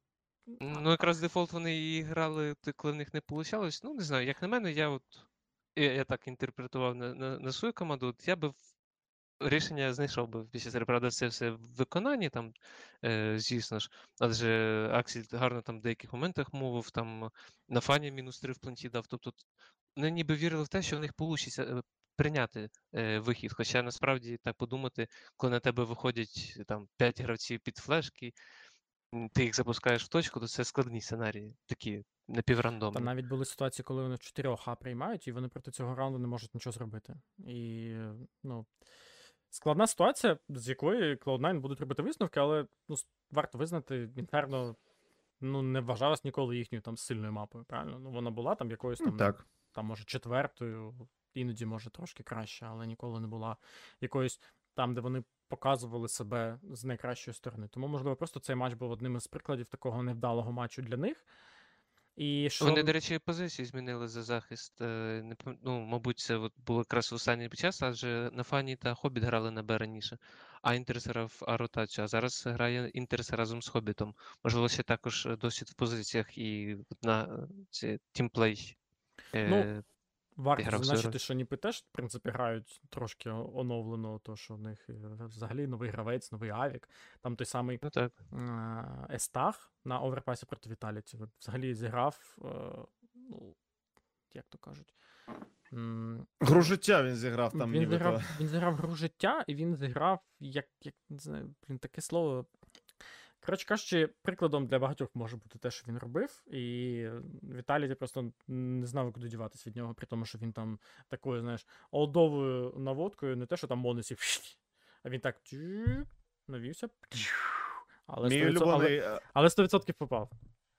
Ну, якраз дефолт вони і грали, коли в них не вийшло. Ну, не знаю, як на мене, я от я, я так інтерпретував на, на, на свою команду. От я би в- рішення знайшов би після. Правда, це все в виконанні, там, е, звісно ж. Адже Аксель гарно там в деяких моментах мовив, там на фані мінус 3 в пленті дав. Тобто вони ніби вірили в те, що в них вийде прийняти е, вихід. Хоча насправді так подумати, коли на тебе виходять там 5 гравців під флешки, ти їх запускаєш в точку, то це складні сценарії, такі Та напіврандомні. навіть були ситуації, коли вони в 4 А приймають, і вони проти цього раунду не можуть нічого зробити. І, ну, складна ситуація, з якої Cloud9 будуть робити висновки, але ну, варто визнати, Інферно ну, не вважалась ніколи їхньою там сильною мапою, правильно? Ну, вона була там якоюсь Ну, там, Так. там, може, четвертою, іноді, може, трошки краще, але ніколи не була якоюсь там, де вони показували себе з найкращої сторони. Тому, можливо, просто цей матч був одним із прикладів такого невдалого матчу для них. І що... Вони, до речі, позицію змінили за захист. е, ну, мабуть, це от було якраз в останній час, адже Нафані та Хобіт грали на Б раніше, а interz грав А ротацію. А зараз грає interz разом з Хобітом. Можливо, ще також е, досвід в позиціях і на е, ці teamplay. е, Варто зазначити, що Ніпи теж, в принципі, грають трошки оновлено, то що в них е, взагалі новий гравець, новий авік. Там той самий Ну так. е, es3tag на оверпасі проти Віталіті. Взагалі зіграв, е, ну, як то кажуть. Гру життя він зіграв там він, нібито. зіграв, він зіграв гру життя, і він зіграв, як, як не знаю, блін, таке слово. Коротше кажучи, прикладом для багатьох може бути те, що він робив, і Віталій просто не знав, куди діватись від нього, при тому, що він там такою, знаєш, олдовою наводкою, не те, що там монусів, а він так навівся. Але Мій 100%, улюблений, але, е, але 100% попав.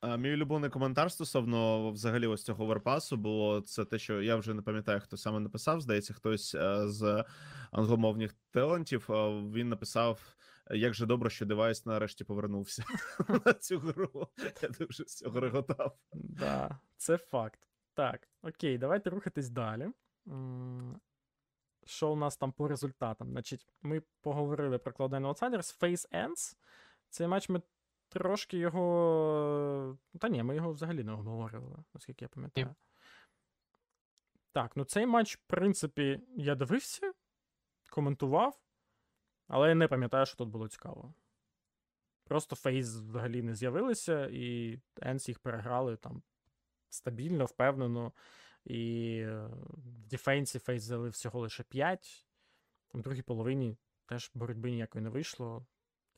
е, мій улюблений коментар стосовно взагалі ось цього оверпасу було це те, що я вже не пам'ятаю, хто саме написав. Здається, хтось е, з англомовних талантів. Він написав. Як же добре, що девайс нарешті повернувся на цю гру. Я дуже з цього реготав. Да, це факт. Так, окей, давайте рухатись далі. Що у нас там по результатам? Значить, ми поговорили про Cloud9 Outsiders. Face Ends. Цей матч ми трошки його. Та ні, ми його взагалі не обговорювали, наскільки я пам'ятаю. Так, ну цей матч, в принципі, я дивився, коментував, але я не пам'ятаю, що тут було цікаво. Просто Фейс взагалі не з'явилися, і Енс їх переграли там стабільно, впевнено. І е, в дефенсі Фейс взяли всього лише 5. В другій половині теж боротьби ніякої не вийшло.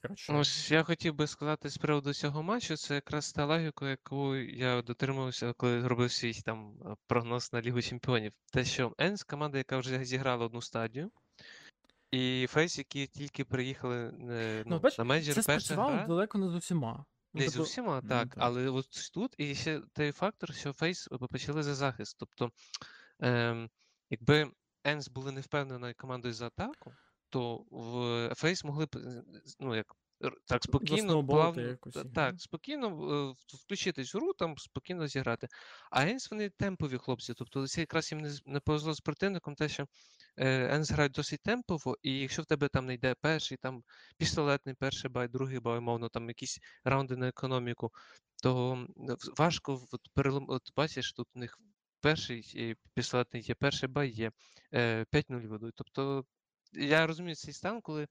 Коротше, Ну, ось я хотів би сказати з приводу цього матчу, це якраз та логіка, яку я дотримувався, коли робив свій там е, прогноз на Лігу Чемпіонів. Те, що Енс команда, яка вже зіграла одну стадію, і Фейс, які тільки приїхали е, ну, ну, бач, на менеджер це перша спрацювало гра. далеко не з усіма. Ну, Не з тобто, усіма, ну, так, але от тут і ще той фактор, що Фейс почали за захист. Тобто, ем, якби Енс були не впевненою командою за атаку, то в Фейс могли б е, з- ну, як, так спокійно, плавно, якось так, спокійно е, включитись в гру, там спокійно зіграти. А Енс вони темпові хлопці. Тобто це якраз їм не, повезло з противником, те, що е, Енс грають досить темпово, і якщо в тебе там не йде перший, там пістолетний, перший buy, другий buy, умовно, там якісь раунди на економіку, то важко от, перелом... От бачиш, тут у них перший е, пістолетний є, перший buy є, е, 5-0 ведуть. Тобто я розумію цей стан, коли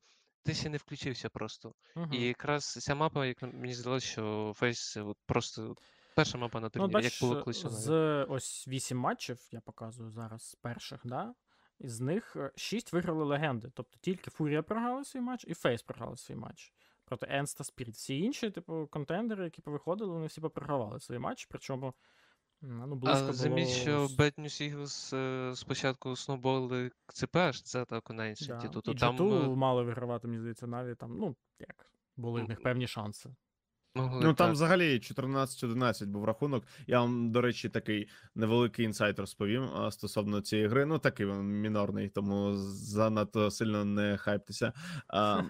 ти ще не включився просто. Мгм. І якраз ця мапа, як мені здалося, що Фейс от просто перша мапа на Ну, як було колись з ось 8 матчів, я показую зараз з перших, да? Із них 6 виграли легенди. Тобто тільки Фурія програла свій матч і Фейс програли свій матч. Проти Енс та Спіріт. Всі інші, типу, контендери, які повиходили, вони всі попрогравали свій матч, причому ну, близько А заміть, було... що с- Bad News Eagles е, спочатку сноуболили ЦПш за атаку на да. Ancient і. І Тобто там G2 е, мали вигравати, мені здається, Наві там, ну, як, були в них певні шанси. могли Ну там так. взагалі 14-11 був рахунок. Я вам, до речі, такий невеликий інсайт розповім а, стосовно цієї гри. Ну, такий він мінорний, тому занадто сильно не хайптеся. А,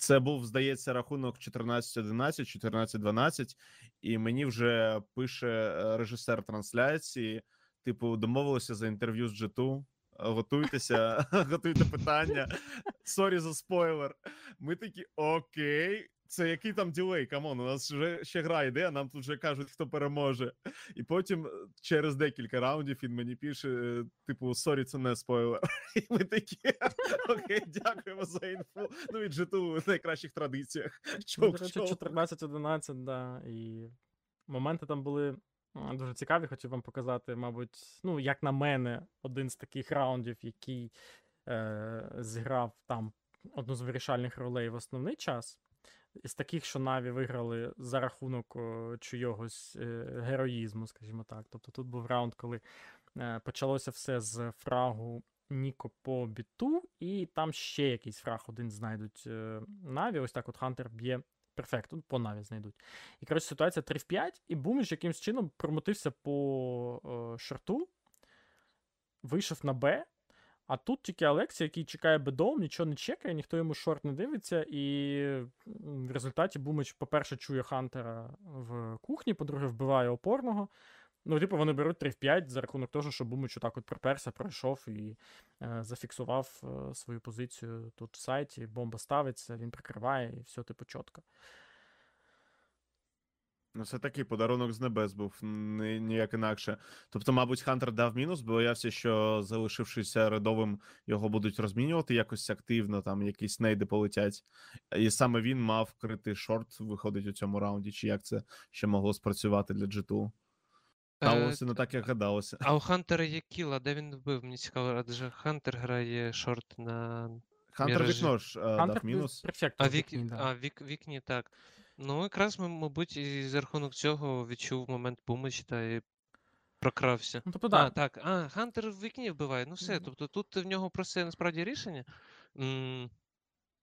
Це був, здається, рахунок 14-11, 14-12, і мені вже пише е, режисер трансляції: типу, домовилися за інтерв'ю з G2. Готуйтеся, готуйте питання. Sorry за спойлер. Ми такі окей. Це який там delay? Come on, у нас вже ще гра йде, а нам тут вже кажуть, хто переможе. І потім е, через декілька раундів він мені пише: е, типу, sorry, це не спойлер. І ми такі окей, дякуємо за інфу. Ну від G2 в найкращих традиціях. Ну, до речі, 14-11, да. І моменти там були дуже цікаві. Хотів вам показати, мабуть, ну, як на мене, один з таких раундів, який е, зіграв там одну з вирішальних ролей в основний час. Із таких, що Наві виграли за рахунок о, чийогось е, героїзму, скажімо так. Тобто тут був раунд, коли е, почалося все з фрагу Ніко по біту, і там ще якийсь фраг один знайдуть е, Наві. Ось так от Хантер б'є perfect, ну, по Наві знайдуть. І коротше, ситуація 3 в 5, і Бумич якимсь чином промотився по шорту, вийшов на Б, А тут тільки Алексій, який чекає бедом, нічого не чекає, ніхто йому шорт не дивиться, і в результаті Бумич, по-перше, чує Хантера в кухні, по-друге, вбиває опорного. Ну, типу, вони беруть 3 в 5 за рахунок того, що Бумич отак от приперся, пройшов і е, зафіксував е, свою позицію тут в сайті. Бомба ставиться, він прикриває, і все, типу, чітко. Ну, це такий подарунок з небес був, ні, ніяк інакше. Тобто, мабуть, Хантер дав мінус, боявся, що залишившися рядовим, його будуть розмінювати якось активно, там якісь нейди полетять. І саме він мав критий шорт, виходить у цьому раунді, чи як це ще могло спрацювати для G2. Сталося не так, як гадалося. А у Хантера є kill, а де він вбив? Мені цікаво, адже Хантер грає шорт на. Хантер Міражі. вікно ж е, дав мінус. А, вік... а вік... вікні, так. Ну, якраз, м- мабуть, і за рахунок цього відчув момент помочі та і прокрався. Ну, тобто, А, да. так. А, Хантер в вікні вбиває. Ну все. Мгм. Тобто тут в нього просте насправді рішення. М,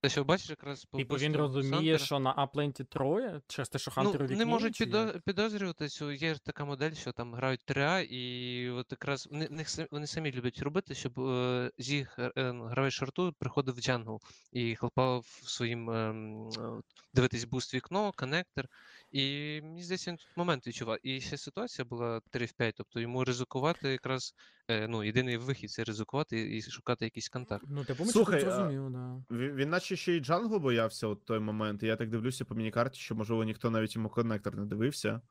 Те, що бачиш, якраз по Типу він розуміє, що на А plant і троє, через те, що Хантер у Ну, вікні, не можуть чи підо... підозрювати цю. Є ж така модель, що там грають 3А, і от якраз вони, вони самі люблять робити, щоб е, з їх е, е, гравець шорту приходив в джангл і хелпав своїм ем, е, дивитись boost вікно, коннектор. І мені здається, він тут момент відчував. І ще ситуація була 3 в 5, тобто йому ризикувати якраз е, ну, єдиний вихід це ризикувати і шукати якийсь контакт. Ну, типу, ми Слухай, тут а- зрозумів, да. Він, він наче ще й джангл боявся от той момент. Я так дивлюся по міні-карті, що, можливо, ніхто навіть йому коннектор не дивився.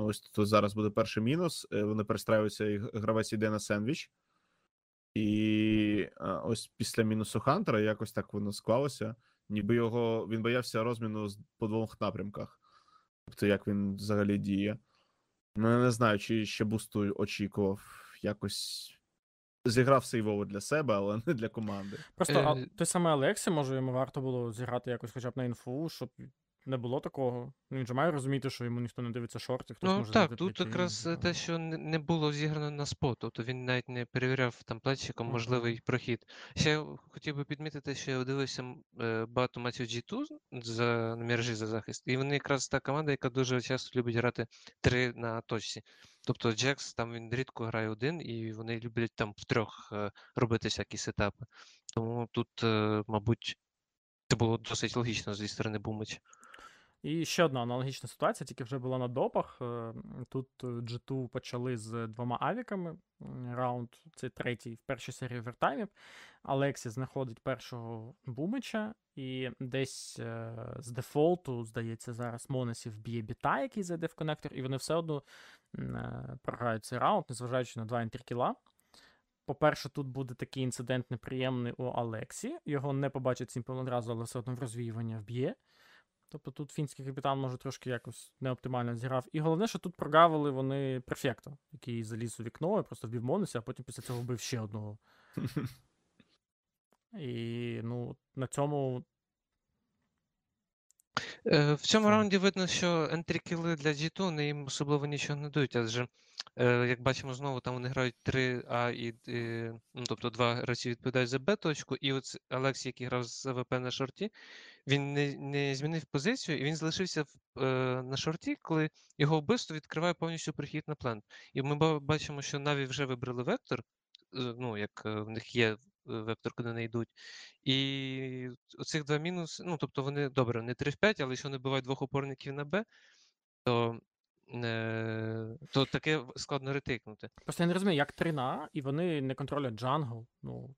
Ось тут зараз буде перший мінус. е, Вони перестраюються, і гравець йде на сендвіч. І ось після мінусу Хантера якось так воно склалося. Ніби його він боявся розміну по двох напрямках. Тобто, як він взагалі діє. Ну, я не знаю, чи ще бусту очікував. Якось зіграв сейвово для себе, але не для команди. Просто а, Е, той самий Алексі, може, йому варто було зіграти якось хоча б на інфу, щоб не було такого. Ну, Він же має розуміти, що йому ніхто не дивиться шорти, хтось Ну може так, тут якраз е, те, що не було зіграно на спот, тобто він навіть не перевіряв там плечиком можливий прохід. Ще я хотів би підмітити, що я дивився е, багато матчів G2 за на міражі за захист, і вони якраз та команда, яка дуже часто любить грати три на точці. Тобто Джекс там він рідко грає один, і вони люблять там втрьох е, робити всякі сетапи. Тому тут, е, мабуть, це було досить логічно зі сторони Бумича. І ще одна аналогічна ситуація, тільки вже була на допах. Е, Тут е, G2 почали з двома авіками. Раунд це третій в першій серії вертаймів. Алексі знаходить першого бумича, і десь е, з дефолту, здається, зараз Монесів б'є біта, який зайде в коннектор, і вони все одно е, програють цей раунд, незважаючи на 2 ентрі кіла. По-перше, тут буде такий інцидент неприємний у Алексі. Його не побачить Сімпл одразу, але все одно в розвіювання вб'є. Тобто тут фінський капітан може трошки якось неоптимально зіграв. І головне, що тут прогавили вони префекта, який заліз у вікно і просто вбив Монесі, а потім після цього вбив ще одного. І ну, на цьому В цьому раунді видно, що ентрікіли для G2 вони їм особливо нічого не дають, адже, е, як бачимо, знову там вони грають 3А і, і ну, тобто два гравці відповідають за Б-точку, і от Алексій, який грав з АВП на шорті, він не, не змінив позицію, і він залишився в, е, на шорті, коли його вбивство відкриває повністю прихід на плент. І ми бачимо, що Наві вже вибрали вектор, е, ну, як е, в них є е, Hector, куди не йдуть. І оцих два мінуси, ну тобто вони добре, не 3 в 5, але якщо вони бувають двох опорників на Б, то, е, то таке складно retake нути. просто я не розумію, як 3 на, і вони не контролять джангл. Ну,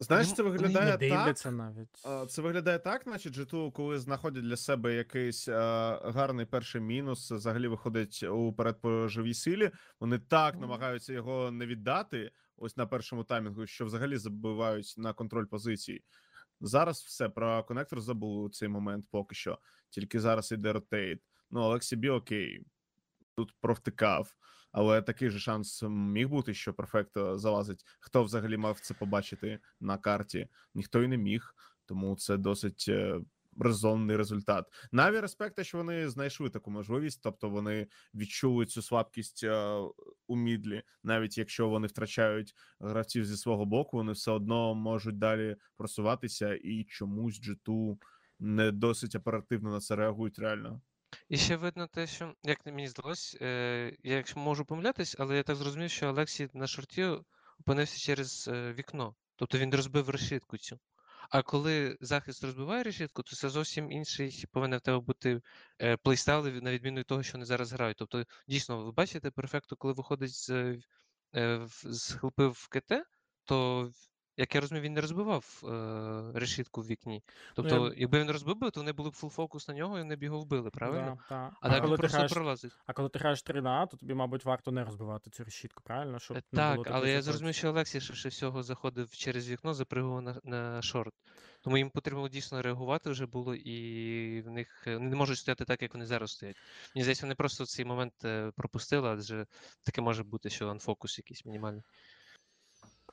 Знаєш, це виглядає не так. навіть. А, Це виглядає так, наче G2, коли знаходять для себе якийсь а, гарний перший мінус, взагалі виходить уперед по живій силі. Вони так намагаються його не віддати, ось на першому таймінгу, що взагалі забивають на контроль позицій. Зараз все про конектор забули у цей момент поки що. Тільки зараз іде ротейт. Ну, Олексій Бі окей, тут провтикав. Але такий же шанс міг бути, що перфекто залазить. Хто взагалі мав це побачити на карті? Ніхто й не міг, тому це досить е, резонний результат. Наві респекта, що вони знайшли таку можливість, тобто вони відчули цю слабкість е, у мідлі, навіть якщо вони втрачають гравців зі свого боку, вони все одно можуть далі просуватися, і чомусь G2 не досить оперативно на це реагують реально. І ще видно те, що, як мені здалось, е, я можу помилятись, але я так зрозумів, що Олексій на шорті опинився через е, вікно. Тобто він розбив решітку цю. А коли захист розбиває решітку, то це зовсім інший повинен в тебе бути е, playstyle, на відміну від того, що вони зараз грають. Тобто, дійсно, ви бачите перфекту, коли виходить з, е, з хелпи в КТ, то, як я розумію, він не розбивав е, решітку в вікні. Тобто, Ну, я- якби він розбив би, то вони були б full focus на нього і вони б його вбили, правильно? Да, да. А так коли він ти просто граєш, пролазить. а коли ти граєш 3 на А, то тобі, мабуть, варто не розбивати цю решітку, правильно? Щоб Е, не Так, було але я зрозумів, що Олексій швидше всього заходив через вікно, запригував на, на шорт. Тому їм потрібно було дійсно реагувати вже було, і в них е, вони не можуть стояти так, як вони зараз стоять. Мені здається, вони просто цей момент е, пропустили, адже таке може бути, що анфокус якийсь мінімальний.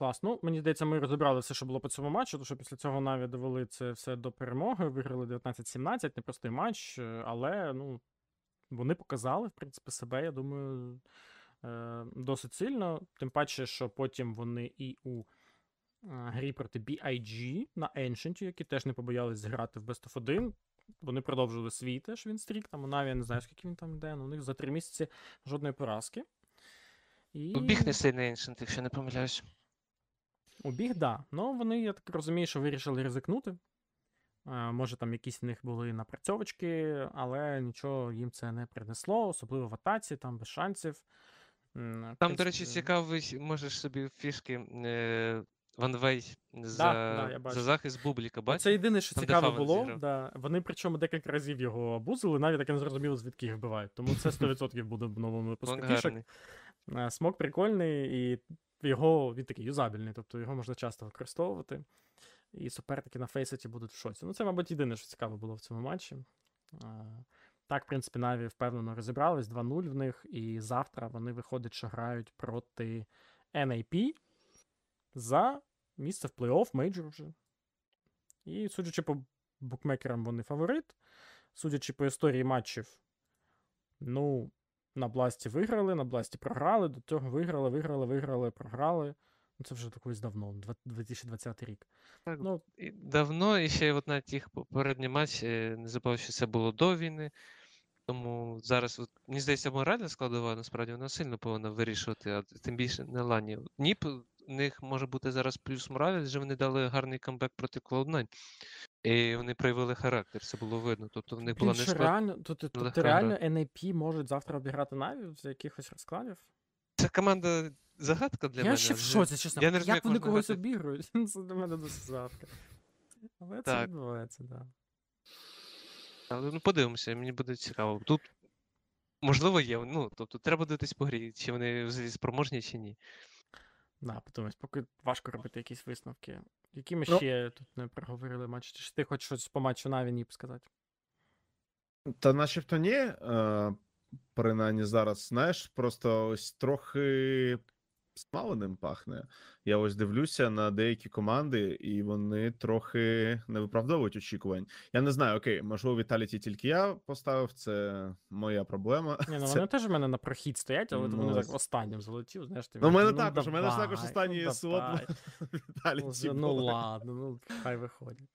Клас. Ну, мені здається, ми розібрали все, що було по цьому матчу, тому що після цього Наві довели це все до перемоги, виграли 19-17, непростий матч, е, але ну, вони показали, в принципі, себе, я думаю, е, досить сильно. Тим паче, що потім вони і у е, грі проти BIG на Ancient, які теж не побоялись зіграти в Best of 1. Вони продовжили свій теж він стрік. Там у Наві я не знаю, скільки він там йде, але у них за три місяці жодної поразки. І... Біг не сильний Ancient, якщо не помиляюсь. У біг, да. Ну, вони, я так розумію, що вирішили ризикнути. Е, Може, там якісь в них були напрацьовочки, але нічого їм це не принесло, особливо в атаці, там без шансів. Там, до речі, цікавий, можеш собі фішки е, ванвей за, да, бачу. за захист бубліка, бачиш? Це єдине, що цікаво було. Да. Вони причому декілька разів його абузили, навіть таке не зрозуміло, звідки їх вбивають. Тому це 100% буде в новому випуску фішок. Е, Смок прикольний, і його він такий юзабельний, тобто його можна часто використовувати. І суперники на фейсеті будуть в шоці. Ну, це, мабуть, єдине, що цікаво було в цьому матчі. Так, в принципі, Наві впевнено розібрались 2-0 в них, і завтра вони виходять, що грають проти NAP за місце в плей-офф мейджор вже. І судячи по букмекерам, вони фаворит. Судячи по історії матчів, ну, на Бласті виграли, на Бласті програли, до цього виграли, виграли, виграли, програли. Ну, це вже такось давно, два- 2020 рік. Так, Ну, І давно, і ще от на тих попередні матчі, не забув, що це було до війни. Тому зараз, от, мені здається, моральна складова, насправді, вона сильно повинна вирішувати, а тим більше на лані. Ніп, них може бути зараз плюс мораль, адже вони дали гарний камбек проти Cloud9. І вони проявили характер, це було видно. Тобто в них була не реально, тут, тут, легка реально NAP можуть завтра обіграти Наві з якихось розкладів? Це команда загадка для я мене. ще в шоці, чесно. я не розумію, як вони когось грати. обігрують? Це для мене досить загадка. Але це Так. відбувається, так. Да. Але ну подивимося, мені буде цікаво. Тут можливо є. Ну, тобто треба дивитись по грі, чи вони взагалі спроможні, чи ні. Да, подивимось, поки важко робити якісь висновки. Які ми Ну. ще тут не проговорили матч? Чи ти хочеш щось по матчу Навіні сказати? Та начебто ні, е, принаймні зараз, знаєш, просто ось трохи смаленим пахне. Я ось дивлюся на деякі команди, і вони трохи не виправдовують очікувань. Я не знаю, окей, можливо, Віталіті тільки я поставив, це моя проблема. Ні, ну Це- вони теж в мене на прохід стоять, але вони Ну, так останнім залетів, знаєш, ти Ну, такий, мене також, у мене ж також давай, останній ну, слот. Ну, Віталіті. ну ладно, ну хай виходять.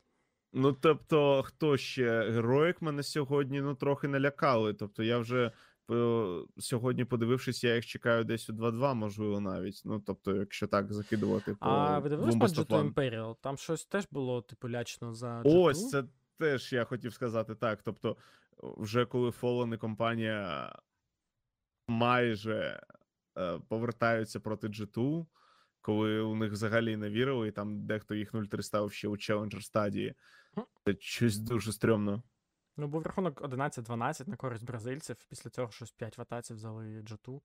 Ну, тобто, хто ще? Героїк мене сьогодні ну, трохи налякали. Тобто, я вже сьогодні, подивившись, я їх чекаю десь у 2-2, можливо, навіть. Ну, тобто, якщо так закидувати по А ви дивились двом матч best of G2 one. Imperial? Там щось теж було, типу, лячно за Ось G2? це теж я хотів сказати так. Тобто, вже коли Fallen і компанія майже е, повертаються проти G2, коли у них взагалі не вірили, і там дехто їх 0-3 ставив ще у Challenger стадії. Це щось дуже стрьомно. Ну, був рахунок 11-12 на користь бразильців. Після цього щось 5 в атаці взяли G2.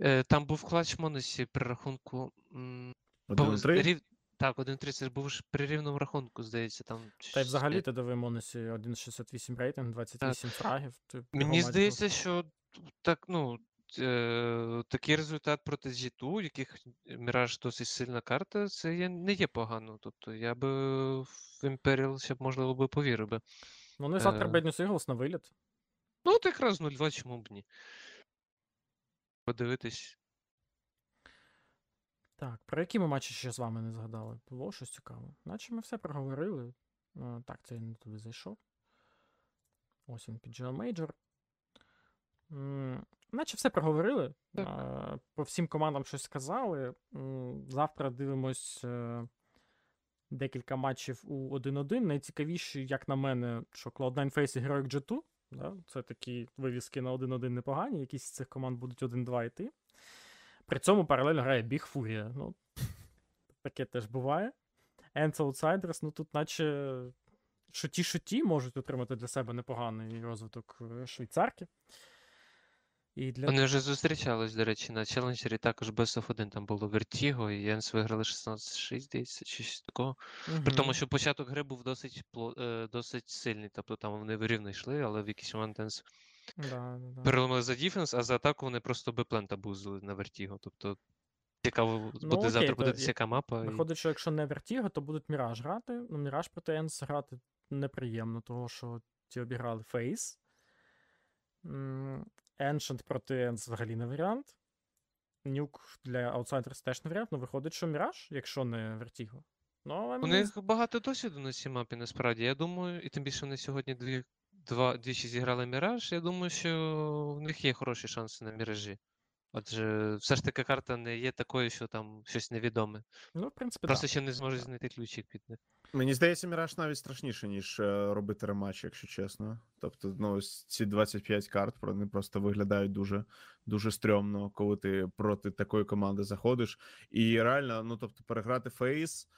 Е, там був клач Моносі при рахунку. м, бо з- 1-3? рів... Так, 1-3, це ж був ж при рівному рахунку, здається. Там Та й взагалі ти диви Монесі 1,68 рейтинг, 28 фрагів. Ти Мені здається, що так, ну, е, такий результат проти G2, у яких Міраж досить сильна карта, це є, не є погано. Тобто я би в Imperial ще б, можливо, би повірив би. Ну, вони завтра е, Bad News Eagles на виліт. Ну, от якраз 0-2, чому б ні. Подивитись. Так, про які ми матчі ще з вами не згадали? Було щось цікаве. Наче ми все проговорили. Е, Так, це я не туди зайшов. Ось він PGL Major. Наче все проговорили. Так. е, По всім командам щось сказали. Завтра дивимось е, декілька матчів у 1-1. Найцікавіші, як на мене, що Cloud9 Face і Heroic G2. Да? Це такі вивіски на 1-1 непогані. Якісь з цих команд будуть 1-2 йти. При цьому паралельно грає Big Furia. Ну, таке теж буває. Ends Outsiders, ну тут, наче шуті-шуті можуть отримати для себе непоганий розвиток е, швейцарки. І для... Вони вже зустрічались, до речі, на челенджері також Best of 1 там було Vertigo, і ENCE виграли 16-6, здається, чи щось такого. При тому, що початок гри був досить е, досить сильний. Тобто там вони рівно йшли, але в якийсь момент ENCE Да, да, переломили за дефенс, а за атаку вони просто Б-плент абузили на Vertigo. Тобто цікаво буде Ну, окей, завтра я- яка мапа. і- Виходить, що якщо не Vertigo, то будуть Міраж грати. Ну, Міраж проти ENCE грати неприємно, того що ті обіграли Фейс. Ancient проти взагалі не варіант. Нюк для Outsiders теж не варіант. Ну, виходить, що Міраж, якщо не Vertigo. Ну, але У мені них багато досвіду на цій мапі, насправді. Я думаю, і тим більше вони сьогодні дві, два, двічі зіграли Міраж. Я думаю, що в них є хороші шанси на міражі. Адже все ж таки карта не є такою, що там щось невідоме. Ну, в принципі, Просто так. ще не зможуть знайти ключик під них. Мені здається, Міраж навіть страшніше, ніж е, робити рематч, якщо чесно. Тобто, ну, ось ці 25 карт вони просто виглядають дуже, дуже стрьомно, коли ти проти такої команди заходиш. І реально, ну тобто, переграти фейс.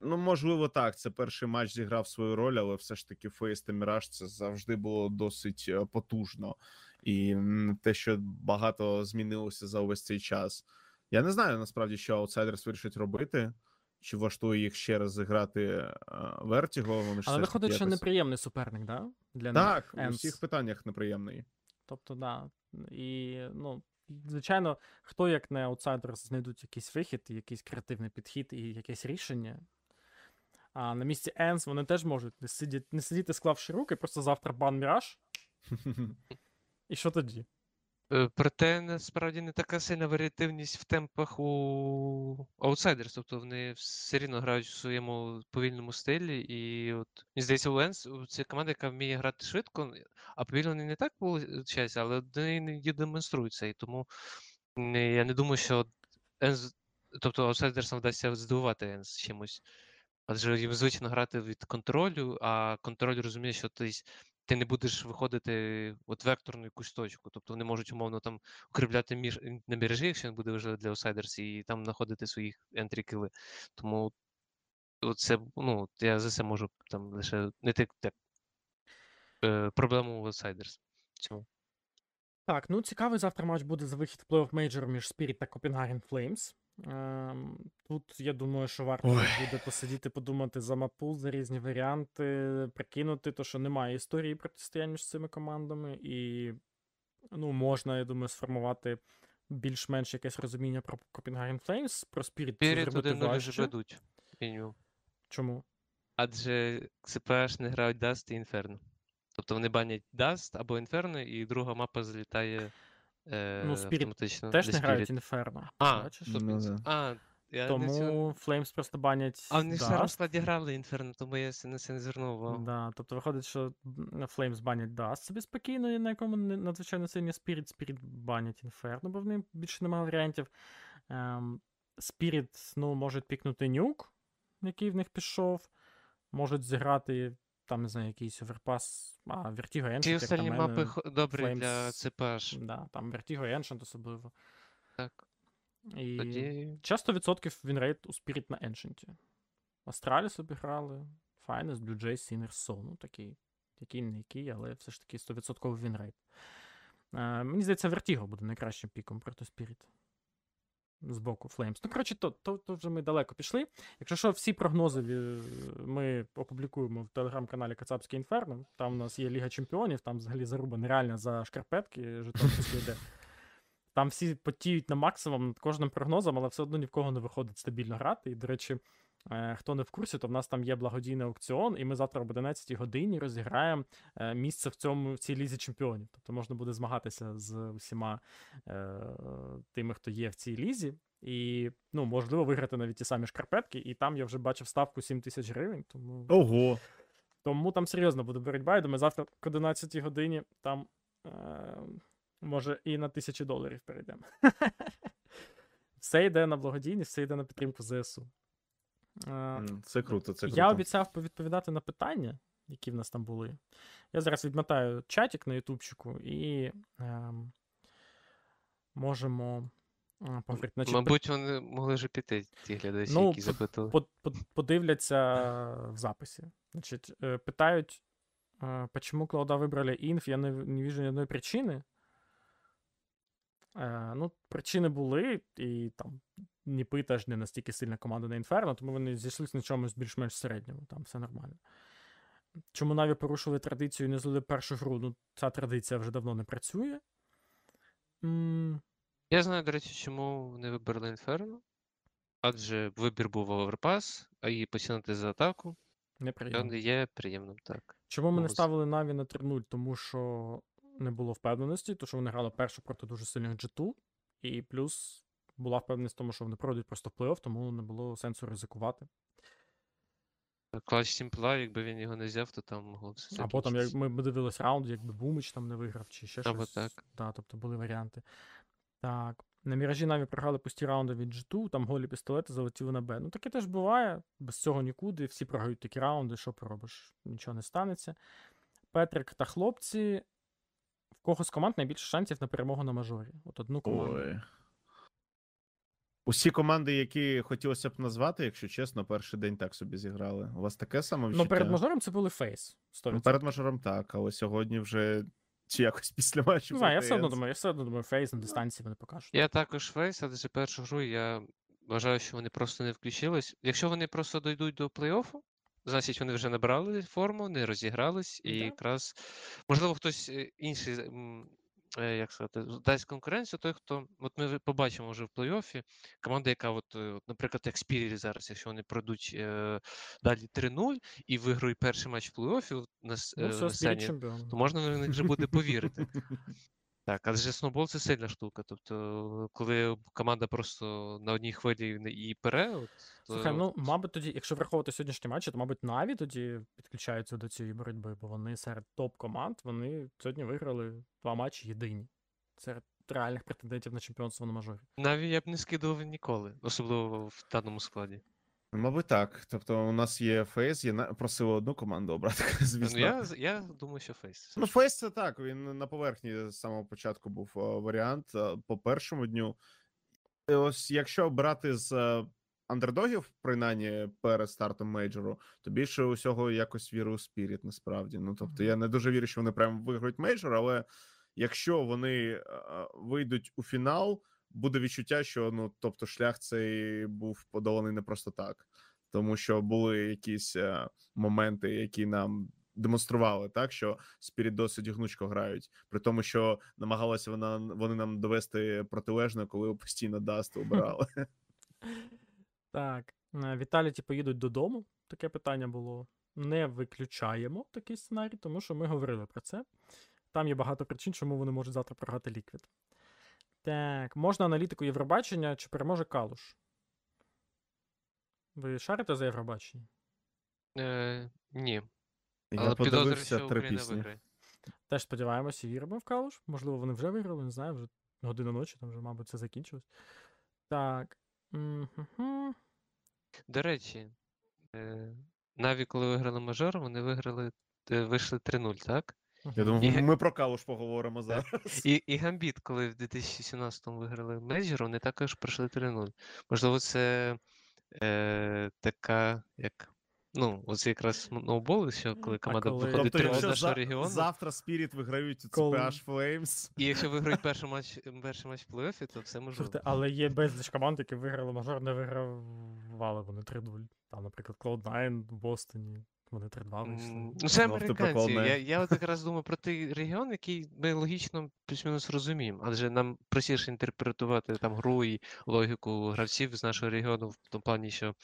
Ну, можливо, так. Це перший матч зіграв свою роль, але все ж таки Фейс та Міраж це завжди було досить е, потужно. І те, що багато змінилося за увесь цей час. Я не знаю насправді, що аутсайдерс вирішить робити. Чи влаштує їх ще раз зіграти Вертіго? Вони ж Але виходить, що якось- неприємний суперник, да? Для Так, них у всіх питаннях неприємний. Тобто, да. І, ну, звичайно, хто як не аутсайдер знайдуть якийсь вихід, якийсь креативний підхід і якесь рішення. А на місці Енс вони теж можуть не сидіти, не сидіти, склавши руки, просто завтра бан Міраж. І що тоді? Е, Проте насправді не така сильна варіативність в темпах у Outsiders, тобто вони все рівно грають в своєму повільному стилі. І от мені здається, у Енс це команда, яка вміє грати швидко, а повільно не так виходить, але вони іноді демонструють. І тому я не думаю, що Енс, тобто Outsiders вдасться здивувати Енс чимось. Адже їм звично грати від контролю, а контроль розуміє, що ти, ти не будеш виходити от векторну якусь точку. Тобто вони можуть умовно там укріпляти між на мережі, якщо він буде важливо для аутсайдерс, і там знаходити своїх ентрі кіли. Тому це, ну, я за це можу там лише не так, так е, проблему аутсайдерс. цьому. Так, ну цікавий завтра матч буде за вихід в плей-офф мейджор між Spirit та Copenhagen Flames. Ем, тут я думаю, що варто Ой. буде посидіти, подумати за мапу, за різні варіанти, прикинути, то що немає історії протистояння між цими командами, і ну, можна, я думаю, сформувати більш-менш якесь розуміння про Copenhagen Flames, про Spirit Spirit зробити 1-0 вже важче. ведуть, мінімум. Чому? Адже ЦПШ не грають Dust і Inferno. Тобто вони банять Dust або Inferno, і друга мапа залітає е, Ну, Spirit автоматично. Теж не грають Spirit. Inferno. А, бачиш? Ну да. а, я не Тому цього... Flames просто банять. А вони Dust. розкладі грали Inferno, тому я це на це не звернув увагу. Да, тобто виходить, що м, Flames банять Dust собі спокійно, і на якому не- надзвичайно сильні Spirit, Spirit банять Inferno, бо в них більше немає варіантів. Ем, Spirit, ну, можуть пікнути нюк, який в них пішов, можуть зіграти, там, не знаю, якийсь оверпас, а, Vertigo Ancient, Ці останні мене, мапи добрі для Flames, CPH. Да, там Vertigo Ancient особливо. Так, І тоді часто відсотків вінрейт у Spirit на Ancient. Астраліс обіграли, Finest, BLUEJAYS, Sinners, SAW. Ну, такий, який не який, але все ж таки 100% вінрейт. Е, мені здається, Vertigo буде найкращим піком проти Spirit. З боку Flames. Ну, коротше, то, то, то вже ми далеко пішли. Якщо що, всі прогнози ми опублікуємо в телеграм-каналі Кацапське Інферно. Там у нас є Ліга Чемпіонів, там взагалі заруба нереальна за шкарпетки Житомирської йде. Там всі потіють на максимум над кожним прогнозом, але все одно ні в кого не виходить стабільно грати. І, до речі, е, хто не в курсі, то в нас там є благодійний аукціон, і ми завтра об 11 годині розіграємо е, місце в цьому в цій лізі чемпіонів. Тобто можна буде змагатися з усіма е, тими, хто є в цій лізі. І, ну, можливо, виграти навіть ті самі шкарпетки, і там я вже бачив ставку 7 тисяч гривень. Тому, Ого. тому там серйозно буде боротьба. Я думаю, завтра к 11 годині там е, Може, і на тисячу доларів перейдемо. Все йде на благодійність, все йде на підтримку ЗСУ. Е, Це круто, це круто. Я обіцяв повідповідати на питання, які в нас там були. Я зараз відмотаю чатик на ютубчику і ем, можемо е, поговорити. Значить, Мабуть, вони могли вже піти, ті глядачі, Ну, які под- под- подивляться в записі. Значить, е, питають, почему Клауда вибрали інф, я не, не вижу ні одної причини. Е, Ну, причини були, і там Ніпи теж не настільки сильна команда на Інферно, тому вони зійшлися на чомусь більш-менш середньому, там все нормально. Чому Наві порушили традицію і не злили першу гру? Ну, ця традиція вже давно не працює. М, Я знаю, до речі, чому вони вибрали Інферно. Адже вибір був оверпас, а її посінати за атаку. Неприємно. є приємним, так. Чому ми не ставили Наві на 3-0? Тому що не було впевненості, тому що вони грали першу проти дуже сильних G2, і плюс була впевненість в тому, що вони пройдуть просто плей-офф, тому не було сенсу ризикувати. Клач Сімпла, якби він його не взяв, то там могло все А потім, як ми дивилися раунд, якби Бумич там не виграв, чи ще Або щось. так. Да, тобто були варіанти. Так. На Міражі Наві програли пусті раунди від G2, там голі пістолети залетіли на Б. Ну таке теж буває. Без цього нікуди. Всі програють такі раунди, що поробиш? Нічого не станеться. Петрик та хлопці. Кого з команд найбільше шансів на перемогу на мажорі? От одну команду. Ой. Усі команди, які хотілося б назвати, якщо чесно, перший день так собі зіграли. У вас таке саме відчуття? Ну, перед мажором це були фейс. 100%. Ну, перед мажором так, але сьогодні вже чи якось після матчу. Не знаю, я все одно думаю, я все одно думаю, фейс на дистанції вони покажуть. Я також фейс, але за першу гру я вважаю, що вони просто не включились. Якщо вони просто дійдуть до плей-оффу, значить вони вже набрали форму, не розігрались, і Да. якраз можливо хтось е, інший е, як сказати, дасть конкуренцію, той, хто от ми побачимо вже в плей-оффі. Команда, яка, от, е, наприклад, як Спірі зараз, якщо вони пройдуть е, далі 3-0 і виграють перший матч в плей-оффі от на, Ну, на сцені, то можна в них вже буде повірити. Так, адже сноубол це сильна штука. Тобто, коли команда просто на одній хвилі і пере, от, то Слухай, ну, мабуть, тоді, якщо враховувати сьогоднішні матчі, то, мабуть, Наві тоді підключаються до цієї боротьби, бо вони серед топ-команд, вони сьогодні виграли два матчі єдині. Серед реальних претендентів на чемпіонство на мажорі. Наві я б не скидував ніколи, особливо в даному складі. Мабуть, так. Тобто, у нас є Фейс, є на... просили одну команду обрати, звісно. Ну, я, я думаю, що фейс. Ну, Фейс це так. Він на поверхні з самого початку був е, варіант е, по першому дню. І ось якщо брати з е, андердогів, принаймні перед стартом мейджору, то більше усього якось вірю у Спіріт, насправді. Ну тобто, я не дуже вірю, що вони прям виграють мейджор, але якщо вони е, вийдуть у фінал, буде відчуття, що ну тобто шлях цей був подоланий не просто так, тому що були якісь е, моменти, які нам демонстрували, так що Спіріт досить гнучко грають, при тому, що намагалися вона вони нам довести протилежне, коли постійно даст обирали. Так, е, Віталіті поїдуть додому. Таке питання було. Не виключаємо такий сценарій, тому що ми говорили про це. Там є багато причин, чому вони можуть завтра програти ліквід. Так, можна аналітику Євробачення, чи переможе Калуш? Ви шарите за Євробачення? Е, ні, Я але підозрюю, подивився що три Україна пісні. виграє. Теж сподіваємося і віримо в Калуш. Можливо, вони вже виграли, не знаю, вже година ночі, там вже, мабуть, це закінчилось. Так. Мгм. До речі, е, Наві, коли виграли мажор, вони виграли, е, вийшли 3-0, так? Я думаю, І- ми про Калуш поговоримо зараз. І, і Гамбіт, коли в 2017-му виграли мейджор, вони також пройшли 3-0. Можливо, це е, така, як. Ну, оце якраз ноуболи, що коли команда коли- виходить Тобто, 3 з якщо нашого за, регіону, завтра Спіріт виграють у Коли- CPH Flames, і якщо виграють перший матч, перший матч в плей-оффі, то все можливо. Слухайте, але є безліч команд, які виграли мажор, не вигравали вони 3-0. Там, наприклад, Cloud9 в Бостоні. Вони 3-2 вийшли. Ну, це американці. Я, я от якраз думаю про той регіон, який ми логічно плюс-мінус розуміємо. Адже нам простіше інтерпретувати там гру і логіку гравців з нашого регіону в тому плані, що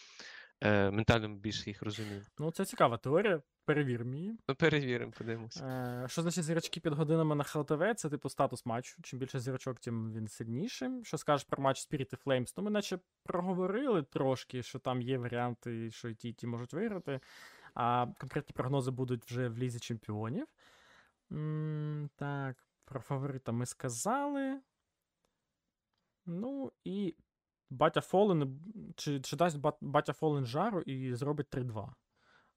е, ментально ми більше їх розуміємо. Ну, це цікава теорія, перевіримо її. Ну, перевіримо, подивимося. Е, що значить зірочки під годинами на ХЛТВ? Це типу статус матчу. Чим більше зірочок, тим він сильнішим. Що скажеш про матч Spirit і Flames? Ну, ми наче проговорили трошки, що там є варіанти, що і ті, і ті можуть виграти. А конкретні прогнози будуть вже в лізі чемпіонів. Так. Про фаворита ми сказали. Ну і батя Фолен. Чи, чи дасть батя Фолен жару і зробить 3-2.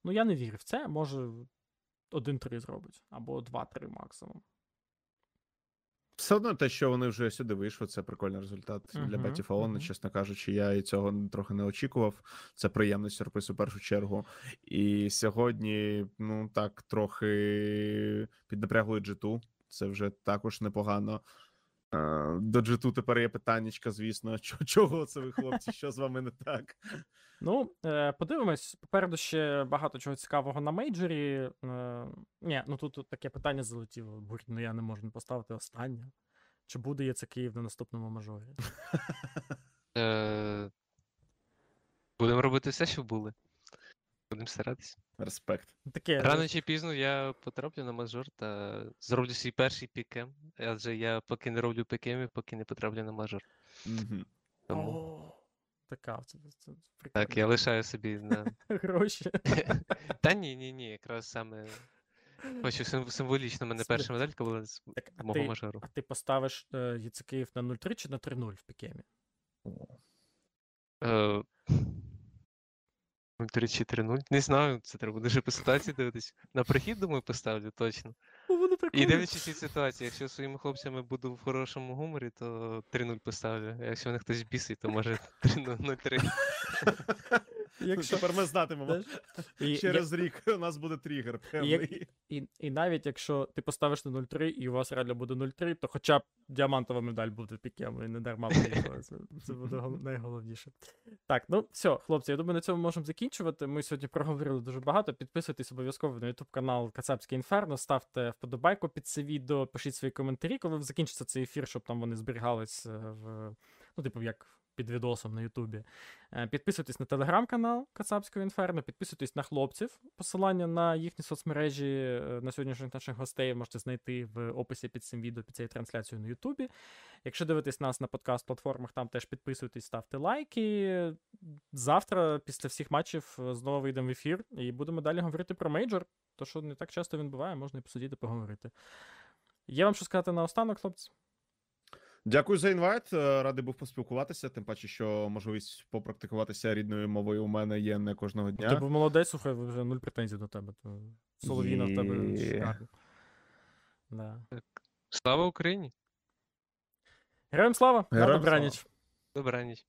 Ну, я не вірю в це. Може 1-3 зробить. Або 2-3 максимум. Все одно те, що вони вже сюди вийшли, це прикольний результат для Мгм, Беті Фаона, мгм. чесно кажучи, я і цього трохи не очікував. Це приємний сюрприз у першу чергу. І сьогодні, ну так, трохи піднапрягли G2. Це вже також непогано. Е, До G2 тепер є питаннячка, звісно. Чого це ви, хлопці? Що з вами не так? Ну, е, подивимось. Попереду ще багато чого цікавого на мейджорі. Е, ні, ну тут, таке питання залетіло. Бурь, ну я не можу не поставити останнє. Чи буде є це Київ на наступному мажорі? Будемо робити все, що були. Будемо старатися. Респект. Таке. Рано чи пізно я потраплю на мажор та зроблю свій перший пікем. Адже я поки не роблю пікемів, поки не потраплю на мажор. Мгм. Тому О, така, це, це так, я лишаю собі на. Гроші. Та ні, ні, ні, якраз саме. Хочу сим- символічно, мене перша медалька була з Так, а мого ти, мажору. а ти поставиш е, Єцикиїв на 0-3 чи на 3-0 в пікемі? Е, 0-3 чи 3-0. Не знаю, це треба дуже по ситуації дивитись. На прихід, думаю, поставлю точно. Ну, І дивлячись ці ситуації, якщо своїми хлопцями буду в хорошому гуморі, то 3-0 поставлю. А якщо мене хтось бісить, то може 3-0-3. Якщо, Тепер ми знатимемо. і, я- Через рік у нас буде тригер. певний. і, і навіть якщо ти поставиш на 0-3 і у вас реально буде 0-3, то хоча б діамантова медаль буде пікем, і не дарма поїхали. Це, це буде найголовніше. Так, ну все, хлопці, я думаю, на цьому можемо закінчувати. Ми сьогодні проговорили дуже багато. Підписуйтесь обов'язково на YouTube канал Кацапське Інферно, ставте вподобайку під це відео, пишіть свої коментарі, коли закінчиться цей ефір, щоб там вони зберігались е, в. Ну, типу, як під відосом на Ютубі. Е, Підписуйтесь на телеграм-канал Кацапського Інферно, підписуйтесь на хлопців. Посилання на їхні соцмережі е, на сьогоднішніх наших гостей можете знайти в описі під цим відео, під цією трансляцією на Ютубі. Якщо дивитесь нас на подкаст-платформах, там теж підписуйтесь, ставте лайки. Завтра, після всіх матчів, е, знову вийдемо в ефір і будемо далі говорити про мейджор. То, що не так часто він буває, можна і посидіти поговорити. Є вам що сказати на останок, хлопці? Дякую за інвайт. е, Радий був поспілкуватися. Тим паче, що можливість попрактикуватися рідною мовою у мене є не кожного Ти дня. був молодець, слухай, вже нуль претензій до тебе. То Соловіна в тебе шикарно. Да. Слава Україні! Героям слава! Героям Добраніч! слава. Добраніч.